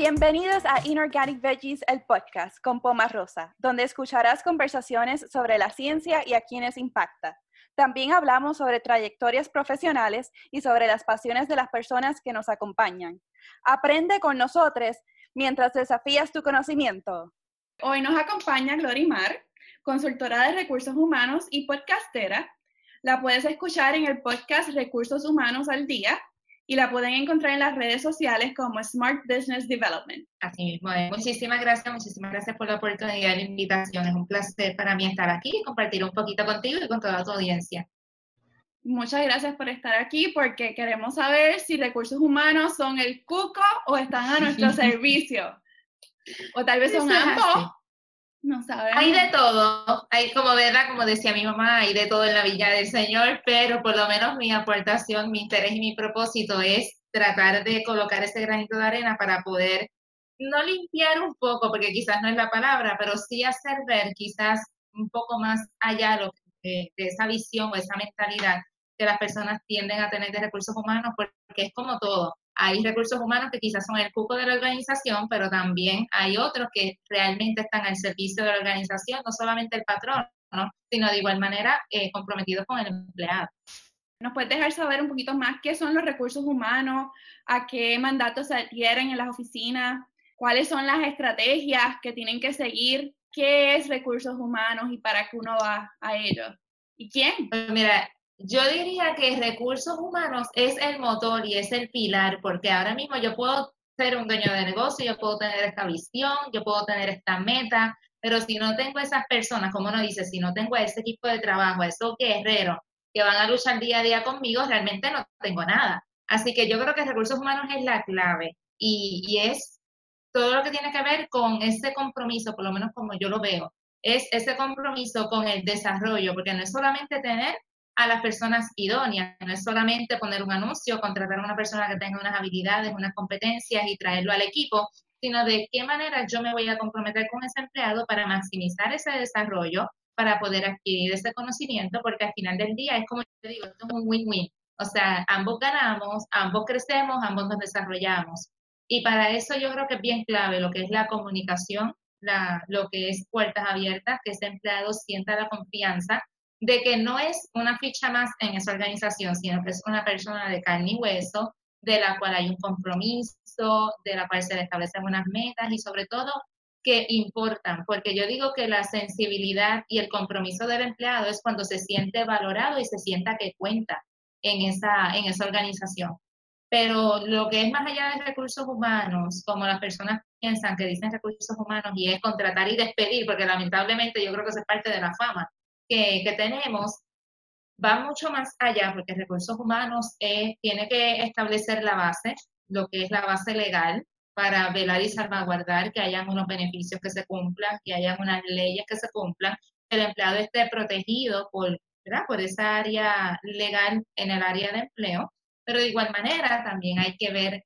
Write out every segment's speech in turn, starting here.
Bienvenidos a Inorganic Veggies, el podcast con Poma Rosa, donde escucharás conversaciones sobre la ciencia y a quienes impacta. También hablamos sobre trayectorias profesionales y sobre las pasiones de las personas que nos acompañan. Aprende con nosotros mientras desafías tu conocimiento. Hoy nos acompaña Glorimar, consultora de recursos humanos y podcastera. La puedes escuchar en el podcast Recursos Humanos al Día y la pueden encontrar en las redes sociales como Smart Business Development. Así mismo Muchísimas gracias, muchísimas gracias por la oportunidad y la invitación. Es un placer para mí estar aquí y compartir un poquito contigo y con toda tu audiencia. Muchas gracias por estar aquí porque queremos saber si recursos humanos son el cuco o están a nuestro servicio. O tal vez son ambos. No sabemos. Hay de todo, hay como verdad, como decía mi mamá, hay de todo en la Villa del Señor, pero por lo menos mi aportación, mi interés y mi propósito es tratar de colocar ese granito de arena para poder no limpiar un poco, porque quizás no es la palabra, pero sí hacer ver quizás un poco más allá de, de esa visión o esa mentalidad que las personas tienden a tener de recursos humanos, porque es como todo hay recursos humanos que quizás son el cuco de la organización, pero también hay otros que realmente están al servicio de la organización, no solamente el patrón, sino de igual manera eh, comprometidos con el empleado. ¿Nos puedes dejar saber un poquito más qué son los recursos humanos, a qué mandatos se adhieren en las oficinas, cuáles son las estrategias que tienen que seguir, qué es recursos humanos y para qué uno va a ellos? ¿Y quién? Pues mira, yo diría que recursos humanos es el motor y es el pilar, porque ahora mismo yo puedo ser un dueño de negocio, yo puedo tener esta visión, yo puedo tener esta meta, pero si no tengo esas personas, como uno dice, si no tengo ese equipo de trabajo, esos guerreros que van a luchar día a día conmigo, realmente no tengo nada. Así que yo creo que recursos humanos es la clave y, y es todo lo que tiene que ver con ese compromiso, por lo menos como yo lo veo, es ese compromiso con el desarrollo, porque no es solamente tener a las personas idóneas. No es solamente poner un anuncio, contratar a una persona que tenga unas habilidades, unas competencias y traerlo al equipo, sino de qué manera yo me voy a comprometer con ese empleado para maximizar ese desarrollo, para poder adquirir ese conocimiento, porque al final del día es como te digo, esto es un win-win. O sea, ambos ganamos, ambos crecemos, ambos nos desarrollamos. Y para eso yo creo que es bien clave lo que es la comunicación, la, lo que es puertas abiertas, que ese empleado sienta la confianza de que no es una ficha más en esa organización, sino que es una persona de carne y hueso, de la cual hay un compromiso, de la cual se le establecen unas metas y sobre todo que importan, porque yo digo que la sensibilidad y el compromiso del empleado es cuando se siente valorado y se sienta que cuenta en esa, en esa organización. Pero lo que es más allá de recursos humanos, como las personas piensan que dicen recursos humanos y es contratar y despedir, porque lamentablemente yo creo que eso es parte de la fama, que, tenemos va mucho más allá, porque recursos humanos eh, tiene que establecer la base, lo que es la base legal, para velar y salvaguardar que hayan unos beneficios que se cumplan, que hayan unas leyes que se cumplan, que el empleado esté protegido por, por esa área legal en el área de empleo, pero de igual manera también hay que ver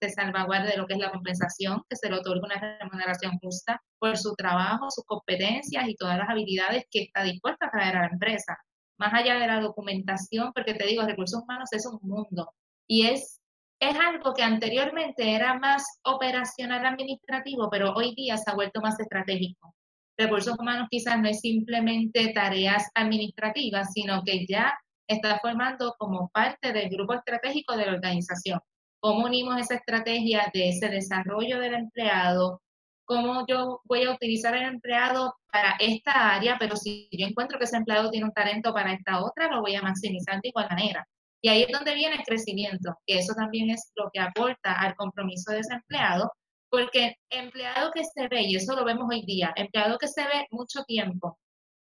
se salvaguarde lo que es la compensación, que se le otorgue una remuneración justa por su trabajo, sus competencias y todas las habilidades que está dispuesta a traer a la empresa. Más allá de la documentación, porque te digo, recursos humanos es un mundo y es, es algo que anteriormente era más operacional administrativo, pero hoy día se ha vuelto más estratégico. Recursos humanos quizás no es simplemente tareas administrativas, sino que ya está formando como parte del grupo estratégico de la organización cómo unimos esa estrategia de ese desarrollo del empleado, cómo yo voy a utilizar el empleado para esta área, pero si yo encuentro que ese empleado tiene un talento para esta otra, lo voy a maximizar de igual manera. Y ahí es donde viene el crecimiento, que eso también es lo que aporta al compromiso de ese empleado, porque empleado que se ve, y eso lo vemos hoy día, empleado que se ve mucho tiempo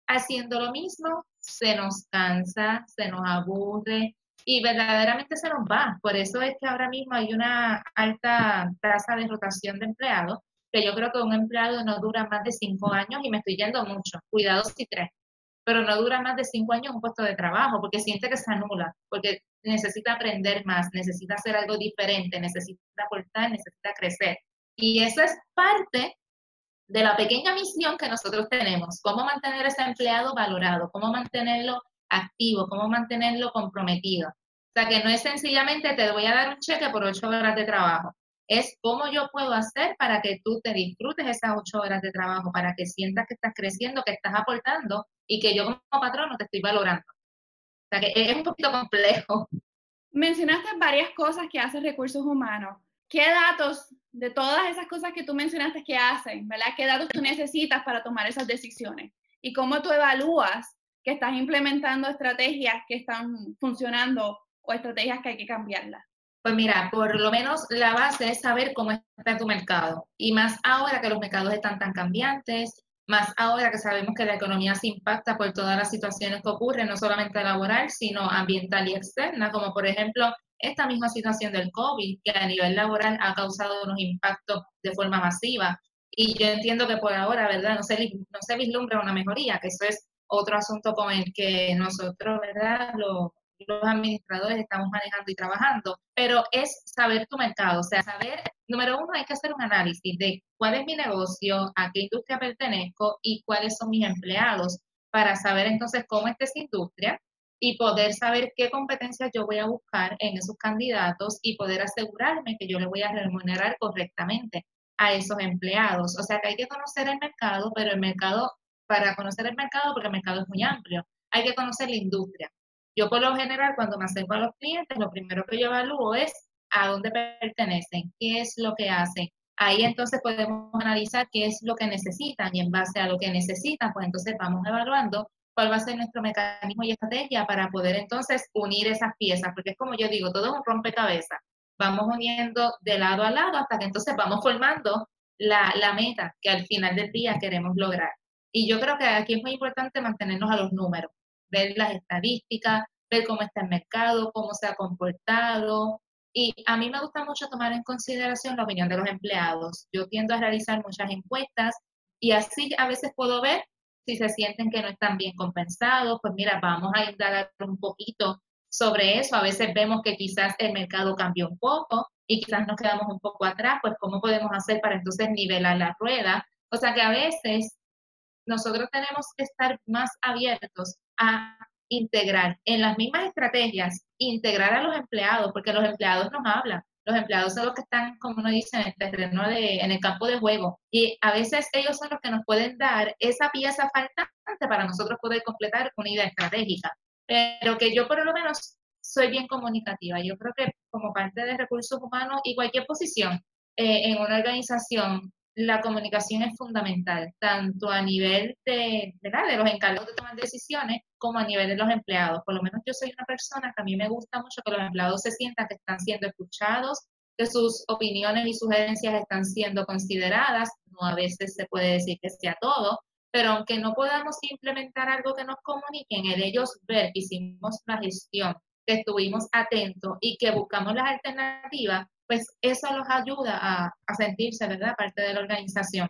haciendo lo mismo, se nos cansa, se nos aburre, y verdaderamente se nos va. Por eso es que ahora mismo hay una alta tasa de rotación de empleados, que yo creo que un empleado no dura más de cinco años y me estoy yendo mucho, cuidado si tres, pero no dura más de cinco años un puesto de trabajo porque siente que se anula, porque necesita aprender más, necesita hacer algo diferente, necesita aportar, necesita crecer. Y eso es parte de la pequeña misión que nosotros tenemos, cómo mantener ese empleado valorado, cómo mantenerlo activo, cómo mantenerlo comprometido. O sea, que no es sencillamente te voy a dar un cheque por ocho horas de trabajo. es cómo yo puedo hacer para que tú te disfrutes esas ocho horas de trabajo, para que sientas que estás creciendo, que estás aportando y que yo como patrón no te estoy valorando. O sea que es un poquito complejo. Mencionaste varias cosas que hacen recursos humanos. ¿Qué datos de todas esas cosas que tú mencionaste que hacen, verdad? ¿Qué datos tú necesitas para tomar esas decisiones? ¿Y cómo tú evalúas que estás implementando estrategias que están funcionando o estrategias que hay que cambiarlas? Pues mira, por lo menos la base es saber cómo está tu mercado. Y más ahora que los mercados están tan cambiantes, más ahora que sabemos que la economía se impacta por todas las situaciones que ocurren, no solamente laboral, sino ambiental y externa, como por ejemplo esta misma situación del COVID, que a nivel laboral ha causado unos impactos de forma masiva. Y yo entiendo que por ahora, ¿verdad? No se, no se vislumbra una mejoría, que eso es otro asunto con el que nosotros, ¿verdad? Lo, los administradores estamos manejando y trabajando, pero es saber tu mercado, o sea, saber, número uno, hay que hacer un análisis de cuál es mi negocio, a qué industria pertenezco y cuáles son mis empleados, para saber entonces cómo está esa industria y poder saber qué competencias yo voy a buscar en esos candidatos y poder asegurarme que yo le voy a remunerar correctamente a esos empleados. O sea que hay que conocer el mercado, pero el mercado, para conocer el mercado, porque el mercado es muy amplio, hay que conocer la industria. Yo por lo general cuando me acerco a los clientes, lo primero que yo evalúo es a dónde pertenecen, qué es lo que hacen. Ahí entonces podemos analizar qué es lo que necesitan y en base a lo que necesitan, pues entonces vamos evaluando cuál va a ser nuestro mecanismo y estrategia para poder entonces unir esas piezas, porque es como yo digo, todo es un rompecabezas. Vamos uniendo de lado a lado hasta que entonces vamos formando la, la meta que al final del día queremos lograr. Y yo creo que aquí es muy importante mantenernos a los números ver las estadísticas, ver cómo está el mercado, cómo se ha comportado. Y a mí me gusta mucho tomar en consideración la opinión de los empleados. Yo tiendo a realizar muchas encuestas y así a veces puedo ver si se sienten que no están bien compensados, pues mira, vamos a indagar un poquito sobre eso. A veces vemos que quizás el mercado cambió un poco y quizás nos quedamos un poco atrás, pues cómo podemos hacer para entonces nivelar la rueda. O sea que a veces nosotros tenemos que estar más abiertos a integrar en las mismas estrategias, integrar a los empleados, porque los empleados nos hablan. Los empleados son los que están, como uno dice, en el terreno de, en el campo de juego. Y a veces ellos son los que nos pueden dar esa pieza faltante para nosotros poder completar una idea estratégica. Pero que yo por lo menos soy bien comunicativa. Yo creo que como parte de recursos humanos y cualquier posición eh, en una organización, la comunicación es fundamental, tanto a nivel de, ¿verdad? de los encargados de tomar decisiones como a nivel de los empleados. Por lo menos yo soy una persona que a mí me gusta mucho que los empleados se sientan que están siendo escuchados, que sus opiniones y sugerencias están siendo consideradas. No a veces se puede decir que sea todo, pero aunque no podamos implementar algo que nos comunique, en ellos ver que hicimos la gestión, que estuvimos atentos y que buscamos las alternativas, pues eso los ayuda a, sentirse, ¿verdad?, parte de la organización.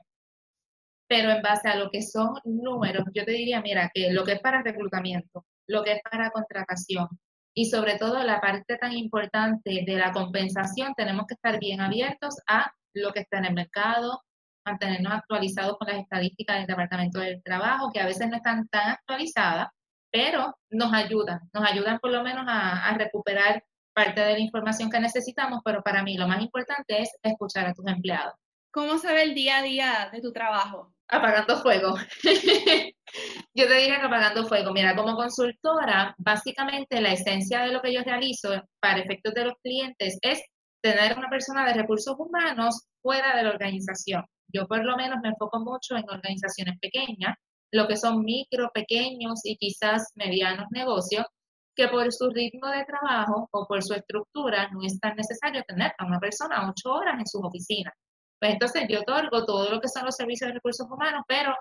Pero en base a lo que son números, yo te diría, mira, que lo que es para reclutamiento, lo que es para contratación y sobre todo la parte tan importante de la compensación, tenemos que estar bien abiertos a lo que está en el mercado, mantenernos actualizados con las estadísticas del Departamento del Trabajo, que a veces no están tan actualizadas, pero nos ayudan, nos ayudan por lo menos a, a recuperar parte de la información que necesitamos, pero para mí lo más importante es escuchar a tus empleados. ¿Cómo se ve el día a día de tu trabajo? Apagando fuego. yo te diría que apagando fuego. Mira, como consultora, básicamente la esencia de lo que yo realizo para efectos de los clientes es tener una persona de recursos humanos fuera de la organización. Yo por lo menos me enfoco mucho en organizaciones pequeñas, lo que son micro, pequeños y quizás medianos negocios, que por su ritmo de trabajo o por su estructura no es tan necesario tener a una persona ocho horas en sus oficinas. Pues entonces yo otorgo todo lo que son los servicios de recursos humanos, pero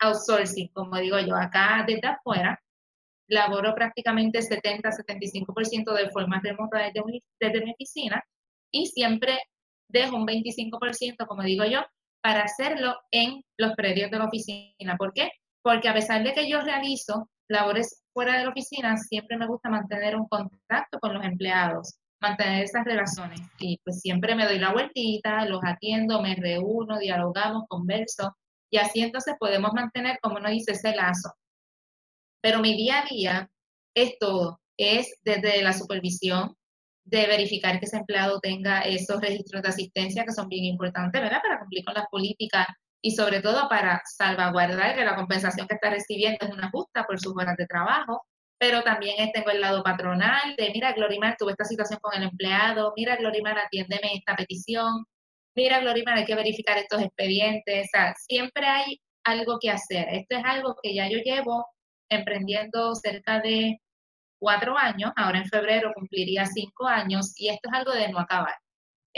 outsourcing, como digo yo, acá desde afuera, laboro prácticamente 70-75% de forma remota desde, desde mi oficina y siempre dejo un 25%, como digo yo, para hacerlo en los predios de la oficina. ¿Por qué? Porque a pesar de que yo realizo labores fuera de la oficina, siempre me gusta mantener un contacto con los empleados, mantener esas relaciones. Y pues siempre me doy la vueltita, los atiendo, me reúno, dialogamos, converso. Y así entonces podemos mantener, como uno dice, ese lazo. Pero mi día a día es todo. Es desde la supervisión, de verificar que ese empleado tenga esos registros de asistencia que son bien importantes, ¿verdad? Para cumplir con las políticas y sobre todo para salvaguardar que la compensación que está recibiendo es una justa por sus horas de trabajo, pero también tengo el lado patronal de, mira, Glorimar, tuve esta situación con el empleado, mira, Glorimar, atiéndeme esta petición, mira, Glorimar, hay que verificar estos expedientes, o sea, siempre hay algo que hacer. Esto es algo que ya yo llevo emprendiendo cerca de cuatro años, ahora en febrero cumpliría cinco años, y esto es algo de no acabar.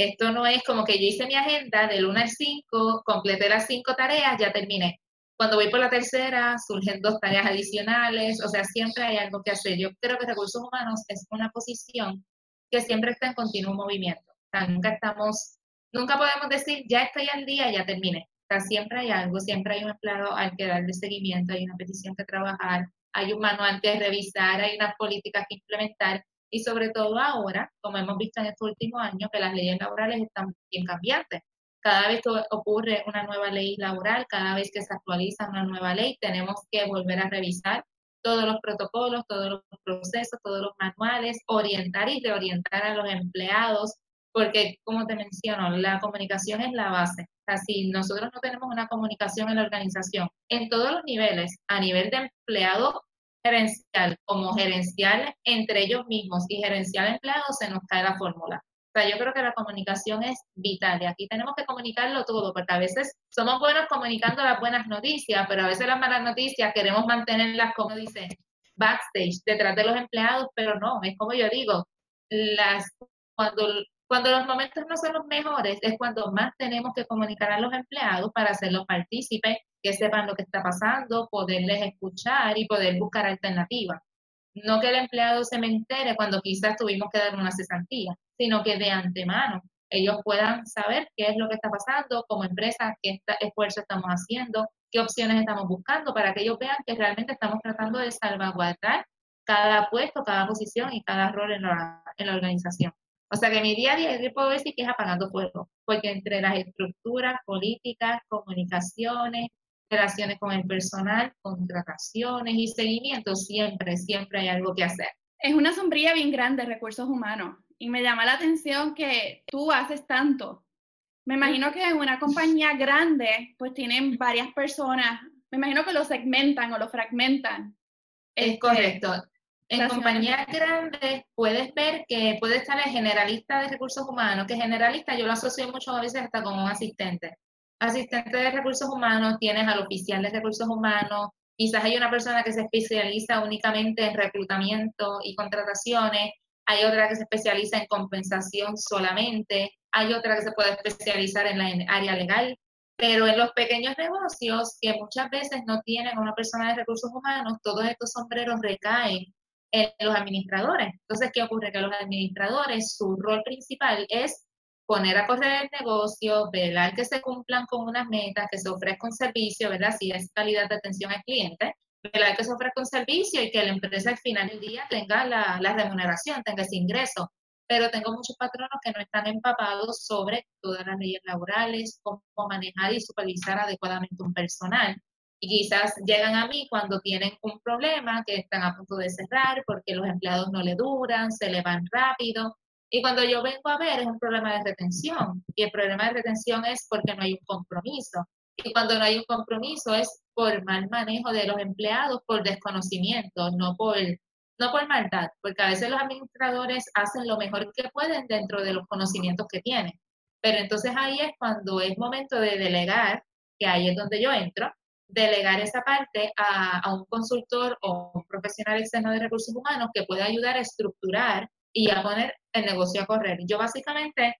Esto no es como que yo hice mi agenda del 1 al 5, completé las cinco tareas, ya terminé. Cuando voy por la tercera, surgen dos tareas adicionales, o sea, siempre hay algo que hacer. Yo creo que recursos humanos es una posición que siempre está en continuo movimiento. Nunca estamos, nunca podemos decir, ya estoy al día, ya terminé. O sea, siempre hay algo, siempre hay un empleado al que darle seguimiento, hay una petición que trabajar, hay un manual que revisar, hay unas políticas que implementar y sobre todo ahora, como hemos visto en este último año, que las leyes laborales están bien cambiantes. Cada vez que ocurre una nueva ley laboral, cada vez que se actualiza una nueva ley, tenemos que volver a revisar todos los protocolos, todos los procesos, todos los manuales, orientar y reorientar a los empleados, porque como te menciono, la comunicación es la base. Si nosotros no tenemos una comunicación en la organización, en todos los niveles, a nivel de empleado gerencial como gerencial entre ellos mismos y gerencial empleado, se nos cae la fórmula. O sea, yo creo que la comunicación es vital y aquí tenemos que comunicarlo todo, porque a veces somos buenos comunicando las buenas noticias, pero a veces las malas noticias queremos mantenerlas, como dice, backstage, detrás de los empleados, pero no, es como yo digo, las cuando cuando los momentos no son los mejores es cuando más tenemos que comunicar a los empleados para hacerlos partícipes, que sepan lo que está pasando, poderles escuchar y poder buscar alternativas. No que el empleado se me entere cuando quizás tuvimos que dar una cesantía, sino que de antemano ellos puedan saber qué es lo que está pasando como empresa, qué esfuerzo estamos haciendo, qué opciones estamos buscando, para que ellos vean que realmente estamos tratando de salvaguardar cada puesto, cada posición y cada rol en la, en la organización. O sea que mi día a día yo puedo decir que es apagando fuego, porque entre las estructuras, políticas, comunicaciones, relaciones con el personal, contrataciones y seguimiento, siempre, siempre hay algo que hacer. Es una sombrilla bien grande, recursos humanos, y me llama la atención que tú haces tanto. Me imagino que en una compañía grande, pues tienen varias personas, me imagino que lo segmentan o lo fragmentan. Es correcto. En compañías grandes puedes ver que puede estar el generalista de recursos humanos, que generalista yo lo asocio mucho a veces hasta con un asistente. Asistente de recursos humanos, tienes al oficial de recursos humanos, quizás hay una persona que se especializa únicamente en reclutamiento y contrataciones, hay otra que se especializa en compensación solamente, hay otra que se puede especializar en la área legal, pero en los pequeños negocios que muchas veces no tienen a una persona de recursos humanos, todos estos sombreros recaen en los administradores. Entonces, ¿qué ocurre? Que los administradores, su rol principal es poner a correr el negocio, velar que se cumplan con unas metas, que se ofrezca un servicio, ¿verdad? Si es calidad de atención al cliente, velar que se ofrezca un servicio y que la empresa al final del día tenga la, la remuneración, tenga ese ingreso. Pero tengo muchos patronos que no están empapados sobre todas las leyes laborales, cómo manejar y supervisar adecuadamente un personal y quizás llegan a mí cuando tienen un problema que están a punto de cerrar porque los empleados no le duran, se le van rápido. Y cuando yo vengo a ver es un problema de retención y el problema de retención es porque no hay un compromiso. Y cuando no hay un compromiso es por mal manejo de los empleados, por desconocimiento, no por, no por maldad, porque a veces los administradores hacen lo mejor que pueden dentro de los conocimientos que tienen. Pero entonces ahí es cuando es momento de delegar, que ahí es donde yo entro, delegar esa parte a, un consultor o un profesional externo de recursos humanos que pueda ayudar a estructurar y a poner el negocio a correr. Yo básicamente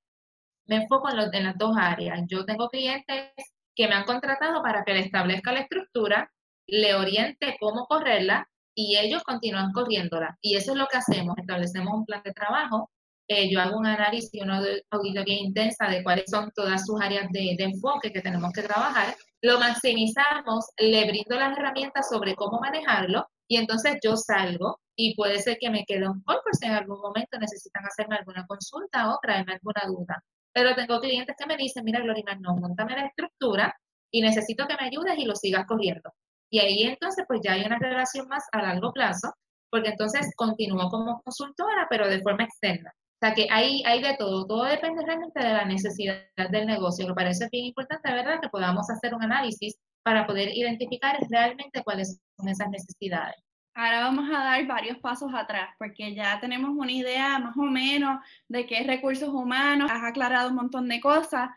me enfoco en, en las dos áreas. Yo tengo clientes que me han contratado para que le establezca la estructura, le oriente cómo correrla y ellos continúan corriéndola. Y eso es lo que hacemos, establecemos un plan de trabajo eh, yo hago un análisis y una auditoría intensa de cuáles son todas sus áreas de, enfoque que tenemos que trabajar, lo maximizamos, le brindo las herramientas sobre cómo manejarlo y entonces yo salgo y puede ser que me quede un call por si en algún momento necesitan hacerme alguna consulta o traerme alguna duda. Pero tengo clientes que me dicen, mira Glorina, no, montame la estructura y necesito que me ayudes y lo sigas corriendo. Y ahí entonces pues ya hay una relación más a largo plazo, porque entonces continúo como consultora, pero de forma externa sea que hay, hay de todo, todo depende realmente de la necesidad del negocio. Me parece bien importante, ¿verdad?, que podamos hacer un análisis para poder identificar realmente cuáles son esas necesidades. Ahora vamos a dar varios pasos atrás, porque ya tenemos una idea más o menos de qué es recursos humanos, has aclarado un montón de cosas,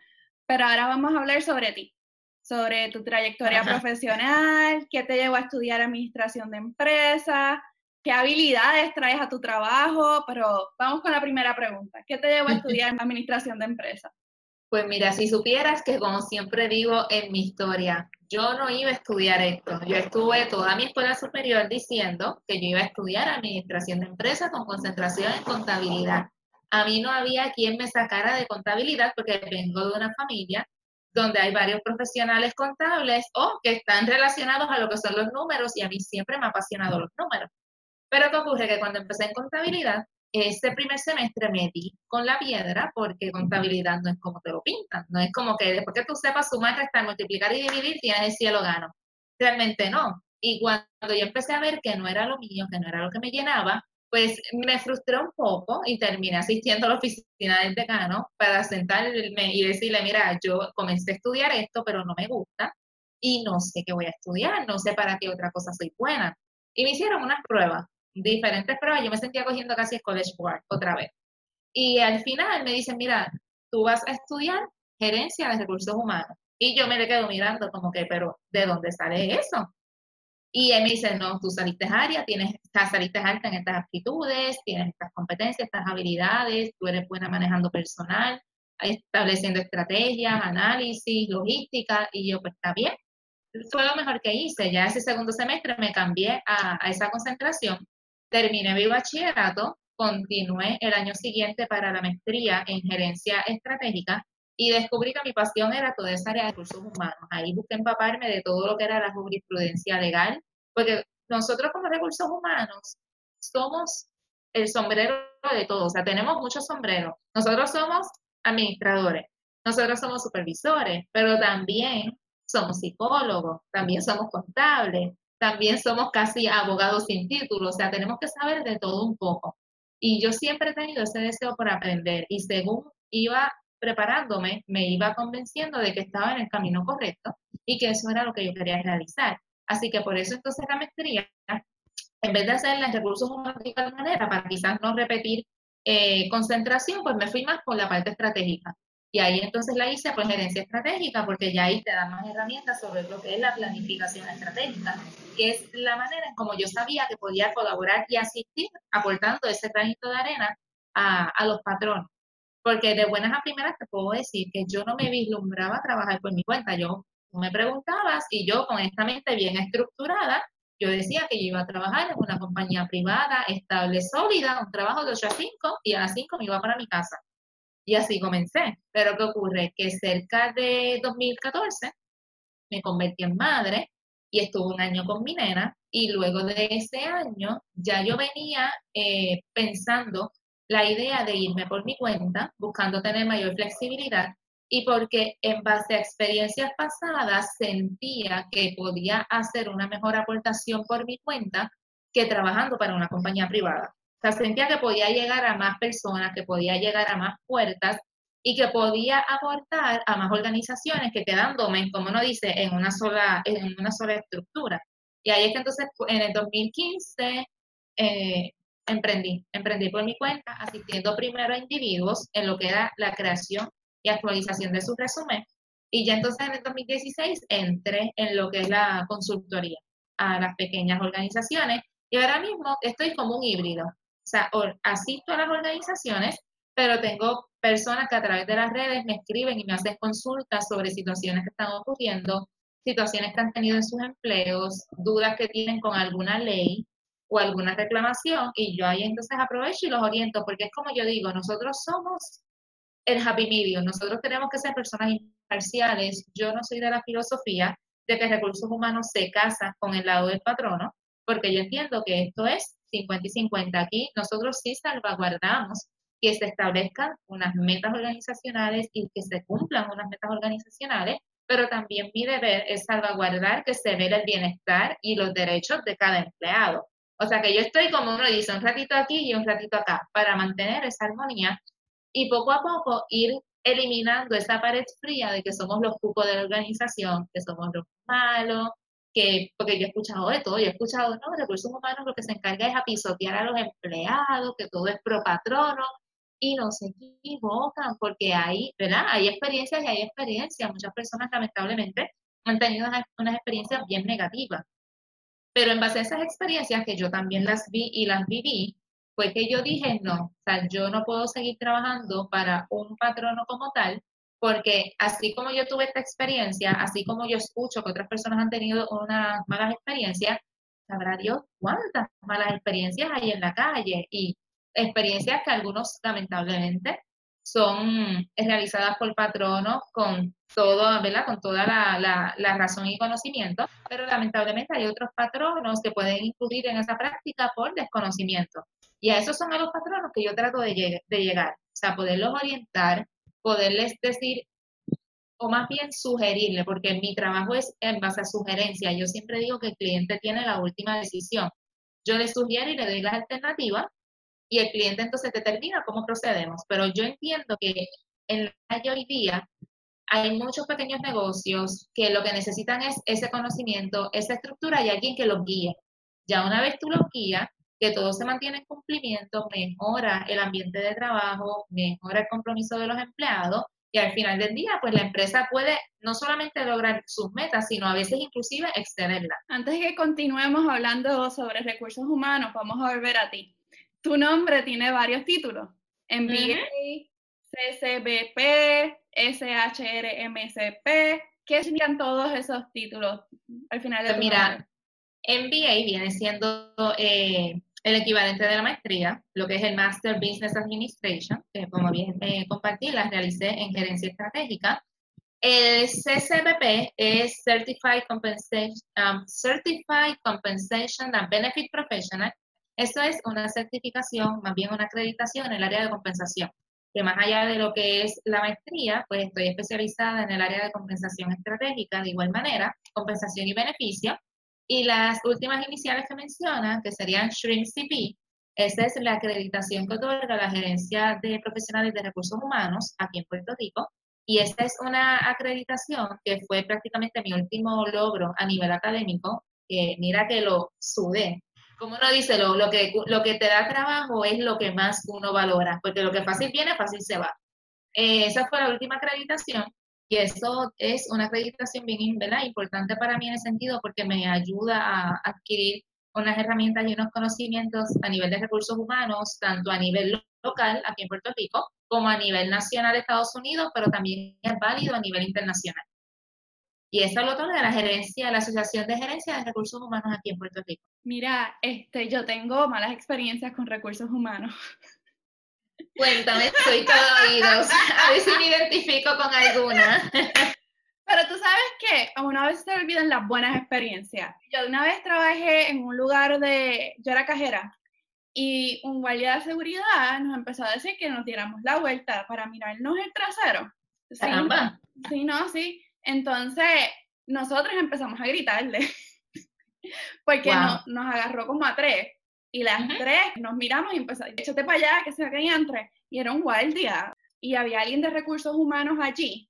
pero ahora vamos a hablar sobre ti, sobre tu trayectoria profesional, qué te llevó a estudiar administración de empresas, qué habilidades traes a tu trabajo, pero vamos con la primera pregunta. ¿Qué te llevó a estudiar administración de empresas? Pues mira, si supieras que como siempre digo en mi historia, yo no iba a estudiar esto. Yo estuve toda mi escuela superior diciendo que yo iba a estudiar administración de empresas con concentración en contabilidad. A mí no había quien me sacara de contabilidad porque vengo de una familia donde hay varios profesionales contables o que están relacionados a lo que son los números y a mí siempre me ha apasionado los números. Pero ¿qué ocurre? Que cuando empecé en contabilidad, ese primer semestre me di con la piedra porque contabilidad no es como te lo pintan, no es como que después que tú sepas sumar, restar, multiplicar y dividir, tienes el cielo gano. Realmente no. Y cuando yo empecé a ver que no era lo mío, que no era lo que me llenaba, pues me frustré un poco y terminé asistiendo a la oficina del decano para sentarme y decirle, mira, yo comencé a estudiar esto, pero no me gusta y no sé qué voy a estudiar, no sé para qué otra cosa soy buena. Y me hicieron unas pruebas diferentes pruebas, yo me sentía cogiendo casi College Board otra vez. Y al final me dicen, mira, tú vas a estudiar gerencia de recursos humanos. Y yo me le quedo mirando como que, pero ¿de dónde sale eso? Y él me dice, no, tú saliste área, tienes, saliste alta en estas aptitudes, tienes estas competencias, estas habilidades, tú eres buena manejando personal, estableciendo estrategias, análisis, logística, y yo, pues está bien. Fue lo mejor que hice. Ya ese segundo semestre me cambié a, a esa concentración Terminé mi bachillerato, continué el año siguiente para la maestría en gerencia estratégica y descubrí que mi pasión era toda esa área de recursos humanos. Ahí busqué empaparme de todo lo que era la jurisprudencia legal, porque nosotros como recursos humanos somos el sombrero de todo, o sea, tenemos muchos sombreros. Nosotros somos administradores, nosotros somos supervisores, pero también somos psicólogos, también somos contables, también somos casi abogados sin título, o sea, tenemos que saber de todo un poco. Y yo siempre he tenido ese deseo por aprender y según iba preparándome, me iba convenciendo de que estaba en el camino correcto y que eso era lo que yo quería realizar. Así que por eso entonces la maestría, en vez de hacerla en recursos humanos de igual manera, para quizás no repetir eh, concentración, pues me fui más por la parte estratégica. Y ahí entonces la hice por gerencia estratégica, porque ya ahí te dan más herramientas sobre lo que es la planificación estratégica, que es la manera en como yo sabía que podía colaborar y asistir aportando ese granito de arena a, a los patrones. Porque de buenas a primeras te puedo decir que yo no me vislumbraba trabajar por mi cuenta. Yo me preguntabas y yo con esta mente bien estructurada, yo decía que yo iba a trabajar en una compañía privada, estable, sólida, un trabajo de 8 a 5 y a las 5 me iba para mi casa. Y así comencé. Pero ¿qué ocurre? Que cerca de 2014 me convertí en madre y estuve un año con mi nena y luego de ese año ya yo venía eh, pensando la idea de irme por mi cuenta, buscando tener mayor flexibilidad y porque en base a experiencias pasadas sentía que podía hacer una mejor aportación por mi cuenta que trabajando para una compañía privada sea, sentía que podía llegar a más personas, que podía llegar a más puertas y que podía aportar a más organizaciones que quedándome, como uno dice, en una sola, en una sola estructura. Y ahí es que entonces en el 2015 eh, emprendí, emprendí por mi cuenta, asistiendo primero a individuos en lo que era la creación y actualización de su resumen. Y ya entonces en el 2016 entré en lo que es la consultoría a las pequeñas organizaciones y ahora mismo estoy como un híbrido. O sea, asisto a las organizaciones, pero tengo personas que a través de las redes me escriben y me hacen consultas sobre situaciones que están ocurriendo, situaciones que han tenido en sus empleos, dudas que tienen con alguna ley o alguna reclamación, y yo ahí entonces aprovecho y los oriento, porque es como yo digo, nosotros somos el happy medium, nosotros tenemos que ser personas imparciales, yo no soy de la filosofía de que recursos humanos se casan con el lado del patrono, porque yo entiendo que esto es 50 y 50. Aquí nosotros sí salvaguardamos que se establezcan unas metas organizacionales y que se cumplan unas metas organizacionales, pero también mi deber es salvaguardar que se vea el bienestar y los derechos de cada empleado. O sea que yo estoy como uno dice, un ratito aquí y un ratito acá, para mantener esa armonía y poco a poco ir eliminando esa pared fría de que somos los cucos de la organización, que somos los malos, que, porque yo he escuchado de todo, yo he escuchado, no, recursos humanos lo que se encarga es a pisotear a los empleados, que todo es pro patrono, y no se equivocan, porque hay, ¿verdad? Hay experiencias y hay experiencias. Muchas personas, lamentablemente, han tenido unas experiencias bien negativas. Pero en base a esas experiencias, que yo también las vi y las viví, fue que yo dije, no, o sea, yo no puedo seguir trabajando para un patrono como tal, porque así como yo tuve esta experiencia, así como yo escucho que otras personas han tenido unas malas experiencias, sabrá Dios cuántas malas experiencias hay en la calle. Y experiencias que algunos lamentablemente son realizadas por patronos con todo. Con toda la, razón y conocimiento, pero lamentablemente hay otros patronos que pueden incurrir en esa práctica por desconocimiento. Y a esos son a los patronos que yo trato de, de llegar, o sea, poderlos orientar, poderles decir, o más bien sugerirle, porque mi trabajo es en base a sugerencia. Yo siempre digo que el cliente tiene la última decisión. Yo le sugiero y le doy las alternativas y el cliente entonces determina cómo procedemos. Pero yo entiendo que en la hoy día hay muchos pequeños negocios que lo que necesitan es ese conocimiento, esa estructura y alguien que los guíe. Ya una vez tú los guías, que todo se mantiene en cumplimiento, mejora el ambiente de trabajo, mejora el compromiso de los empleados y al final del día, pues la empresa puede no solamente lograr sus metas, sino a veces inclusive excederlas. Antes de que continuemos hablando sobre recursos humanos, vamos a volver a ti tu nombre tiene varios títulos. MBA, CCBP, SHRMCP. ¿Qué significan todos esos títulos al final de pues Mira, MBA viene siendo eh, el equivalente de la maestría, lo que es el Master Business Administration, que como bien eh, compartí, las realicé en gerencia estratégica. El CCBP es Certified Compensation, um, Certified Compensation and Benefit Professional, eso es una certificación, más bien una acreditación en el área de compensación, que más allá de lo que es la maestría, pues estoy especializada en el área de compensación estratégica de igual manera, compensación y beneficio. Y las últimas iniciales que menciona, que serían SHRIM CP, esa es la acreditación que otorga la Gerencia de Profesionales de Recursos Humanos aquí en Puerto Rico. Y esta es una acreditación que fue prácticamente mi último logro a nivel académico, que mira que lo sudé como uno dice, lo, lo, que, lo que te da trabajo es lo que más uno valora, porque lo que fácil viene, fácil se va. Eh, esa fue la última acreditación y eso es una acreditación bien importante para mí en ese sentido porque me ayuda a adquirir unas herramientas y unos conocimientos a nivel de recursos humanos, tanto a nivel local, aquí en Puerto Rico, como a nivel nacional de Estados Unidos, pero también es válido a nivel internacional. Y eso lo otorga la gerencia, la Asociación de Gerencia de Recursos Humanos aquí en Puerto Rico. Mira, este, yo tengo malas experiencias con recursos humanos. Cuéntame, soy todo oídos. A ver si me identifico con alguna. Pero tú sabes que a una vez se olvidan las buenas experiencias. Yo una vez trabajé en un lugar de, yo era cajera, y un guardia de seguridad nos empezó a decir que nos diéramos la vuelta para mirarnos el trasero. Sí, sí, no, sí. Entonces, nosotros empezamos a gritarle, porque nos agarró como a tres. Y las tres nos miramos y empezamos, échate para allá, que se caían tres. Y era un guardia. Y había alguien de recursos humanos allí,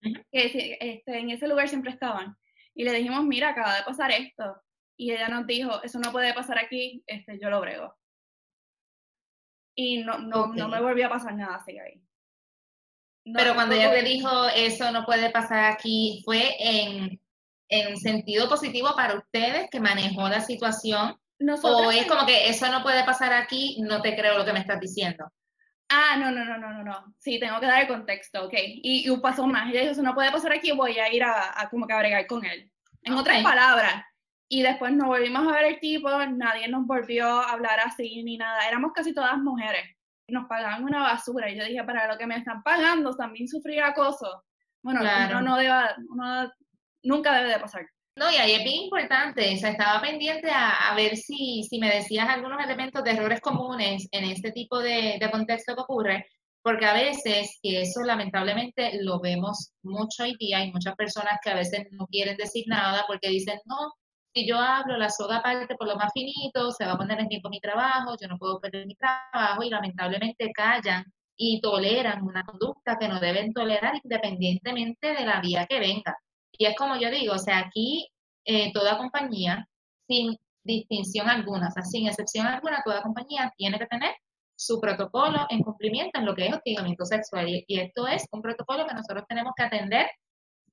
que este, en ese lugar siempre estaban. Y le dijimos, mira, acaba de pasar esto. Y ella nos dijo, eso no puede pasar aquí, este, yo lo brego. Y no, no, no me volvió a pasar nada así ahí. Pero cuando ella te dijo eso no puede pasar aquí, ¿fue en, en sentido positivo para ustedes que manejó la situación? ¿O es como que eso no puede pasar aquí, no te creo lo que me estás diciendo? Ah, no, no, no, no, no, no. Sí, tengo que dar el contexto, ok. Y, un paso más. Ella dijo, eso no puede pasar aquí, voy a ir a, a como que a bregar con él. En otras palabras. Y después nos volvimos a ver el tipo, nadie nos volvió a hablar así ni nada. Éramos casi todas mujeres nos pagaban una basura. Y yo dije, para lo que me están pagando, también sufrir acoso. Bueno, no no deba, nunca debe de pasar. No, y ahí es bien importante, o sea, estaba pendiente a, ver si, si me decías algunos elementos de errores comunes en este tipo de, contexto que ocurre, porque a veces, y eso lamentablemente lo vemos mucho hoy día, hay muchas personas que a veces no quieren decir nada porque dicen, no, yo hablo, la soga parte por lo más finito, se va a poner en tiempo mi trabajo, yo no puedo perder mi trabajo y lamentablemente callan y toleran una conducta que no deben tolerar independientemente de la vía que venga. Y es como yo digo, o sea, aquí eh, toda compañía, sin distinción alguna, o sea, sin excepción alguna, toda compañía tiene que tener su protocolo en cumplimiento en lo que es hostigamiento sexual. Y, esto es un protocolo que nosotros tenemos que atender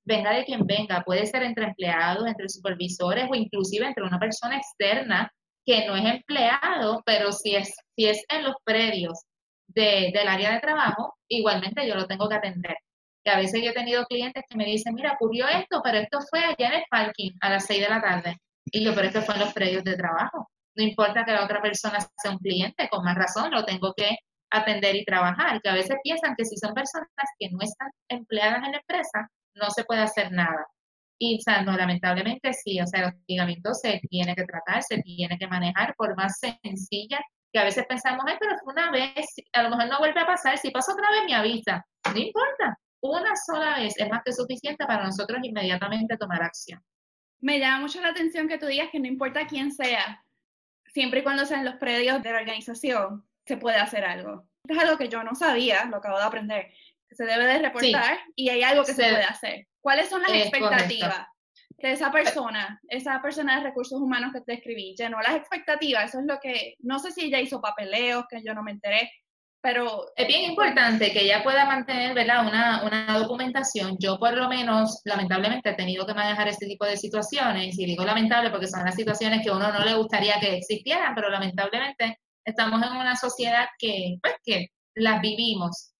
venga de quien venga, puede ser entre empleados, entre supervisores o inclusive entre una persona externa que no es empleado, pero si es, si es en los predios de, del área de trabajo, igualmente yo lo tengo que atender. Y a veces yo he tenido clientes que me dicen, mira, ocurrió esto, pero esto fue allá en el parking a las 6 de la tarde. Y yo, pero esto fue en los predios de trabajo. No importa que la otra persona sea un cliente, con más razón lo tengo que atender y trabajar. Que a veces piensan que si son personas que no están empleadas en la empresa, no se puede hacer nada. Y, o sea, no, lamentablemente sí, o sea, el hostigamiento se tiene que tratar, se tiene que manejar por más sencilla que a veces pensamos, ay, pero una vez, a lo mejor no vuelve a pasar, si pasa otra vez me avisa. No importa, una sola vez es más que suficiente para nosotros inmediatamente tomar acción. Me llama mucho la atención que tú digas que no importa quién sea, siempre y cuando sean los predios de la organización, se puede hacer algo. Es algo que yo no sabía, lo acabo de aprender se debe de reportar y hay algo que se, puede hacer. ¿Cuáles son las expectativas de esa persona, esa persona de recursos humanos que te escribí? Llenó las expectativas, eso es lo que, no sé si ella hizo papeleos, que yo no me enteré, pero... Es bien importante que ella pueda mantener, ¿verdad? Una, una documentación. Yo por lo menos, lamentablemente, he tenido que manejar este tipo de situaciones, y digo lamentable porque son las situaciones que a uno no le gustaría que existieran, pero lamentablemente estamos en una sociedad que, pues, que las vivimos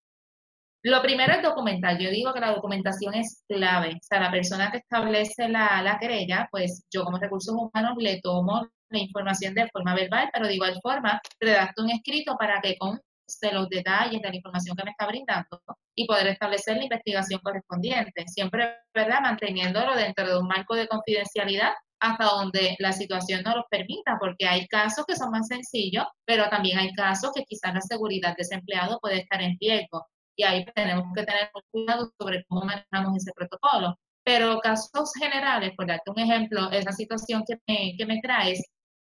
lo primero es documentar. Yo digo que la documentación es clave. O sea, la persona que establece la, la querella, pues yo como recursos humanos le tomo la información de forma verbal, pero de igual forma redacto un escrito para que conste los detalles de la información que me está brindando y poder establecer la investigación correspondiente. Siempre, ¿verdad? Manteniéndolo dentro de un marco de confidencialidad hasta donde la situación no los permita, porque hay casos que son más sencillos, pero también hay casos que quizás la seguridad de ese empleado puede estar en riesgo y ahí tenemos que tener cuidado sobre cómo manejamos ese protocolo. Pero casos generales, por darte un ejemplo, esa situación que me, que me traes,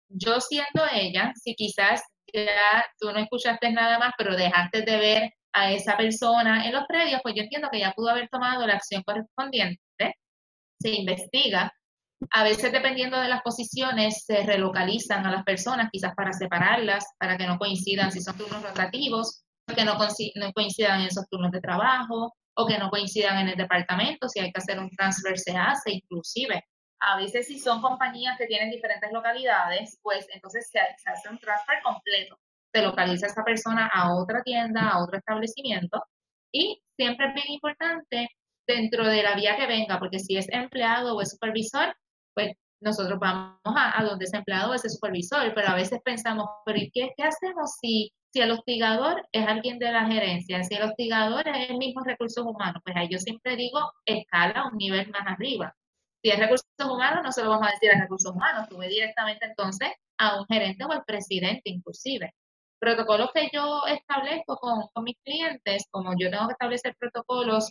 yo siendo ella, si quizás ya tú no escuchaste nada más, pero dejaste de ver a esa persona en los predios, pues yo entiendo que ya pudo haber tomado la acción correspondiente, se investiga. A veces, dependiendo de las posiciones, se relocalizan a las personas, quizás para separarlas, para que no coincidan si son turnos rotativos, que no, coincidan en esos turnos de trabajo o que no coincidan en el departamento, si hay que hacer un transfer se hace inclusive. A veces si son compañías que tienen diferentes localidades, pues entonces se, hace un transfer completo. Se localiza esa persona a otra tienda, a otro establecimiento y siempre es bien importante dentro de la vía que venga, porque si es empleado o es supervisor, pues nosotros vamos a, a donde es empleado o ese supervisor, pero a veces pensamos, pero ¿y qué, qué hacemos si si el hostigador es alguien de la gerencia, si el hostigador es el mismo recursos humanos, pues ahí yo siempre digo, escala un nivel más arriba. Si es recursos humanos, no se lo vamos a decir a recursos humanos, tuve directamente entonces a un gerente o al presidente inclusive. Protocolos que yo establezco con, con mis clientes, como yo tengo que establecer protocolos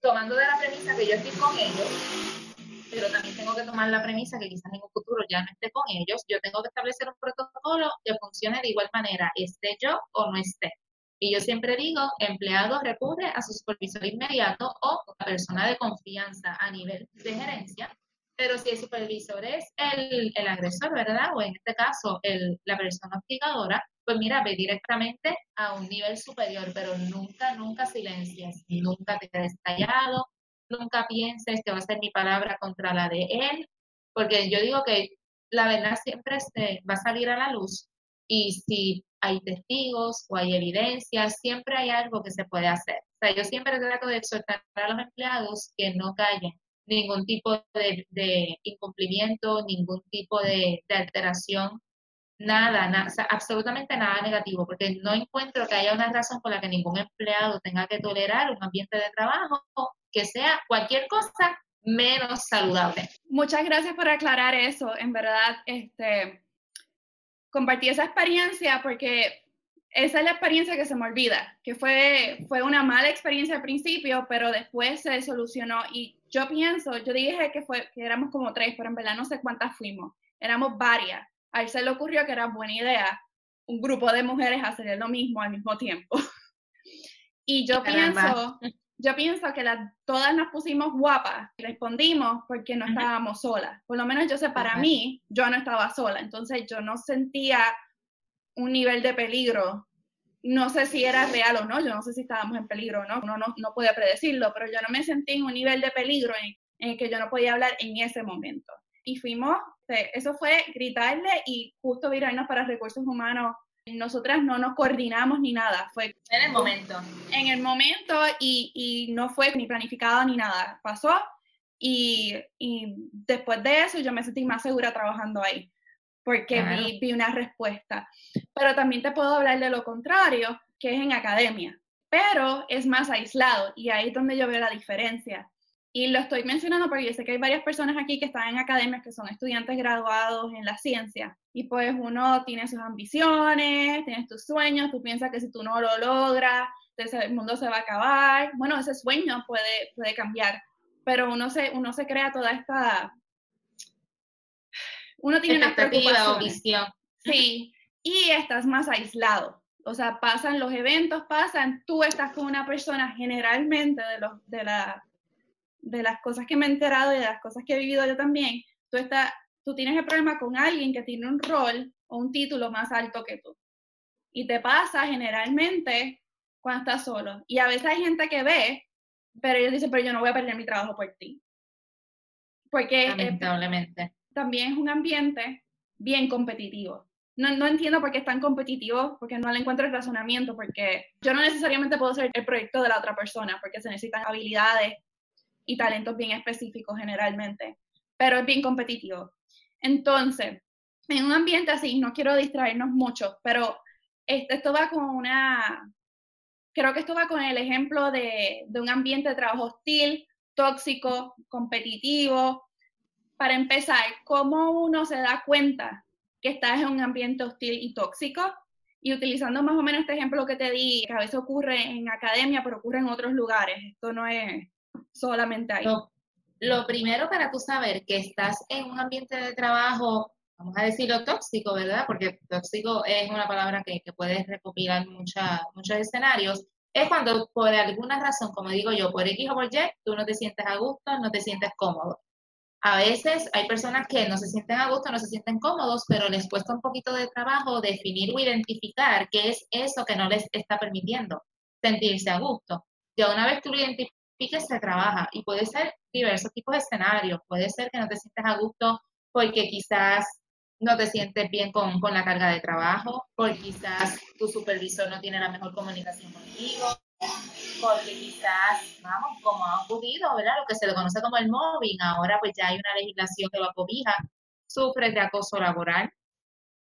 tomando de la premisa que yo estoy con ellos, pero también tengo que tomar la premisa que quizás en un futuro ya no esté con ellos, yo tengo que establecer un protocolo que funcione de igual manera, esté yo o no esté. Y yo siempre digo, empleado recurre a su supervisor inmediato o a persona de confianza a nivel de gerencia, pero si el supervisor es el, el agresor, ¿verdad? O en este caso el, la persona hostigadora, pues mira, ve directamente a un nivel superior, pero nunca, nunca silencias, nunca te quedes callado, nunca pienses que va a ser mi palabra contra la de él, porque yo digo que la verdad siempre se va a salir a la luz y si hay testigos o hay evidencias, siempre hay algo que se puede hacer. O sea, yo siempre trato de exhortar a los empleados que no callen ningún tipo de, incumplimiento, ningún tipo de, alteración, nada, nada absolutamente nada negativo, porque no encuentro que haya una razón por la que ningún empleado tenga que tolerar un ambiente de trabajo que sea cualquier cosa menos saludable. Muchas gracias por aclarar eso. En verdad, este, compartí esa experiencia porque esa es la experiencia que se me olvida, que fue, fue una mala experiencia al principio, pero después se solucionó y yo pienso, yo dije que, fue, que éramos como tres, pero en verdad no sé cuántas fuimos, éramos varias. A él se le ocurrió que era buena idea un grupo de mujeres hacer lo mismo al mismo tiempo. y yo pienso, yo pienso que todas nos pusimos guapas y respondimos porque no estábamos solas. Por lo menos yo sé, para mí, yo no estaba sola, entonces yo no sentía un nivel de peligro. No sé si era real o no, yo no sé si estábamos en peligro o no, uno no, no podía predecirlo, pero yo no me sentí en un nivel de peligro en, el que yo no podía hablar en ese momento. Y fuimos, eso fue gritarle y justo virarnos para recursos humanos. Nosotras no nos coordinamos ni nada, fue en el momento. En el momento y, y no fue ni planificado ni nada, pasó y, y después de eso yo me sentí más segura trabajando ahí porque vi, vi, una respuesta. Pero también te puedo hablar de lo contrario, que es en academia, pero es más aislado y ahí es donde yo veo la diferencia. Y lo estoy mencionando porque yo sé que hay varias personas aquí que están en academias que son estudiantes graduados en la ciencia. Y pues uno tiene sus ambiciones, tienes tus sueños, tú piensas que si tú no lo logras, el mundo se va a acabar. Bueno, ese sueño puede, puede cambiar, pero uno se, uno se crea toda esta uno tiene una preocupación. visión. Sí, y estás más aislado. O sea, pasan los eventos, pasan, tú estás con una persona generalmente de, los, de, la, de las cosas que me he enterado y de las cosas que he vivido yo también, tú, estás, tú tienes el problema con alguien que tiene un rol o un título más alto que tú. Y te pasa generalmente cuando estás solo. Y a veces hay gente que ve, pero ellos dicen, pero yo no voy a perder mi trabajo por ti. Porque Lamentablemente también es un ambiente bien competitivo. No, no, entiendo por qué es tan competitivo, porque no le encuentro el razonamiento, porque yo no necesariamente puedo ser el proyecto de la otra persona, porque se necesitan habilidades y talentos bien específicos generalmente, pero es bien competitivo. Entonces, en un ambiente así, no quiero distraernos mucho, pero esto va con una, creo que esto va con el ejemplo de, de un ambiente de trabajo hostil, tóxico, competitivo, para empezar, ¿cómo uno se da cuenta que estás en un ambiente hostil y tóxico? Y utilizando más o menos este ejemplo que te di, que a veces ocurre en academia, pero ocurre en otros lugares. Esto no es solamente ahí. Lo, primero para tú saber que estás en un ambiente de trabajo, vamos a decirlo tóxico, ¿verdad? Porque tóxico es una palabra que, que puedes recopilar mucha, muchos escenarios. Es cuando por alguna razón, como digo yo, por X o por Y, tú no te sientes a gusto, no te sientes cómodo. A veces hay personas que no se sienten a gusto, no se sienten cómodos, pero les cuesta un poquito de trabajo definir o identificar qué es eso que no les está permitiendo sentirse a gusto. Ya una vez tú lo identifiques, se trabaja y puede ser diversos tipos de escenarios. Puede ser que no te sientas a gusto porque quizás no te sientes bien con, con la carga de trabajo, porque quizás tu supervisor no tiene la mejor comunicación contigo, porque quizás, vamos, como ha ocurrido, ¿verdad? Lo que se le conoce como el mobbing, ahora pues ya hay una legislación que lo acobija, sufres de acoso laboral,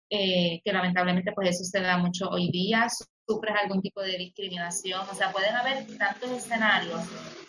eh, que lamentablemente pues eso se da mucho hoy día, sufres algún tipo de discriminación, o sea, pueden haber tantos escenarios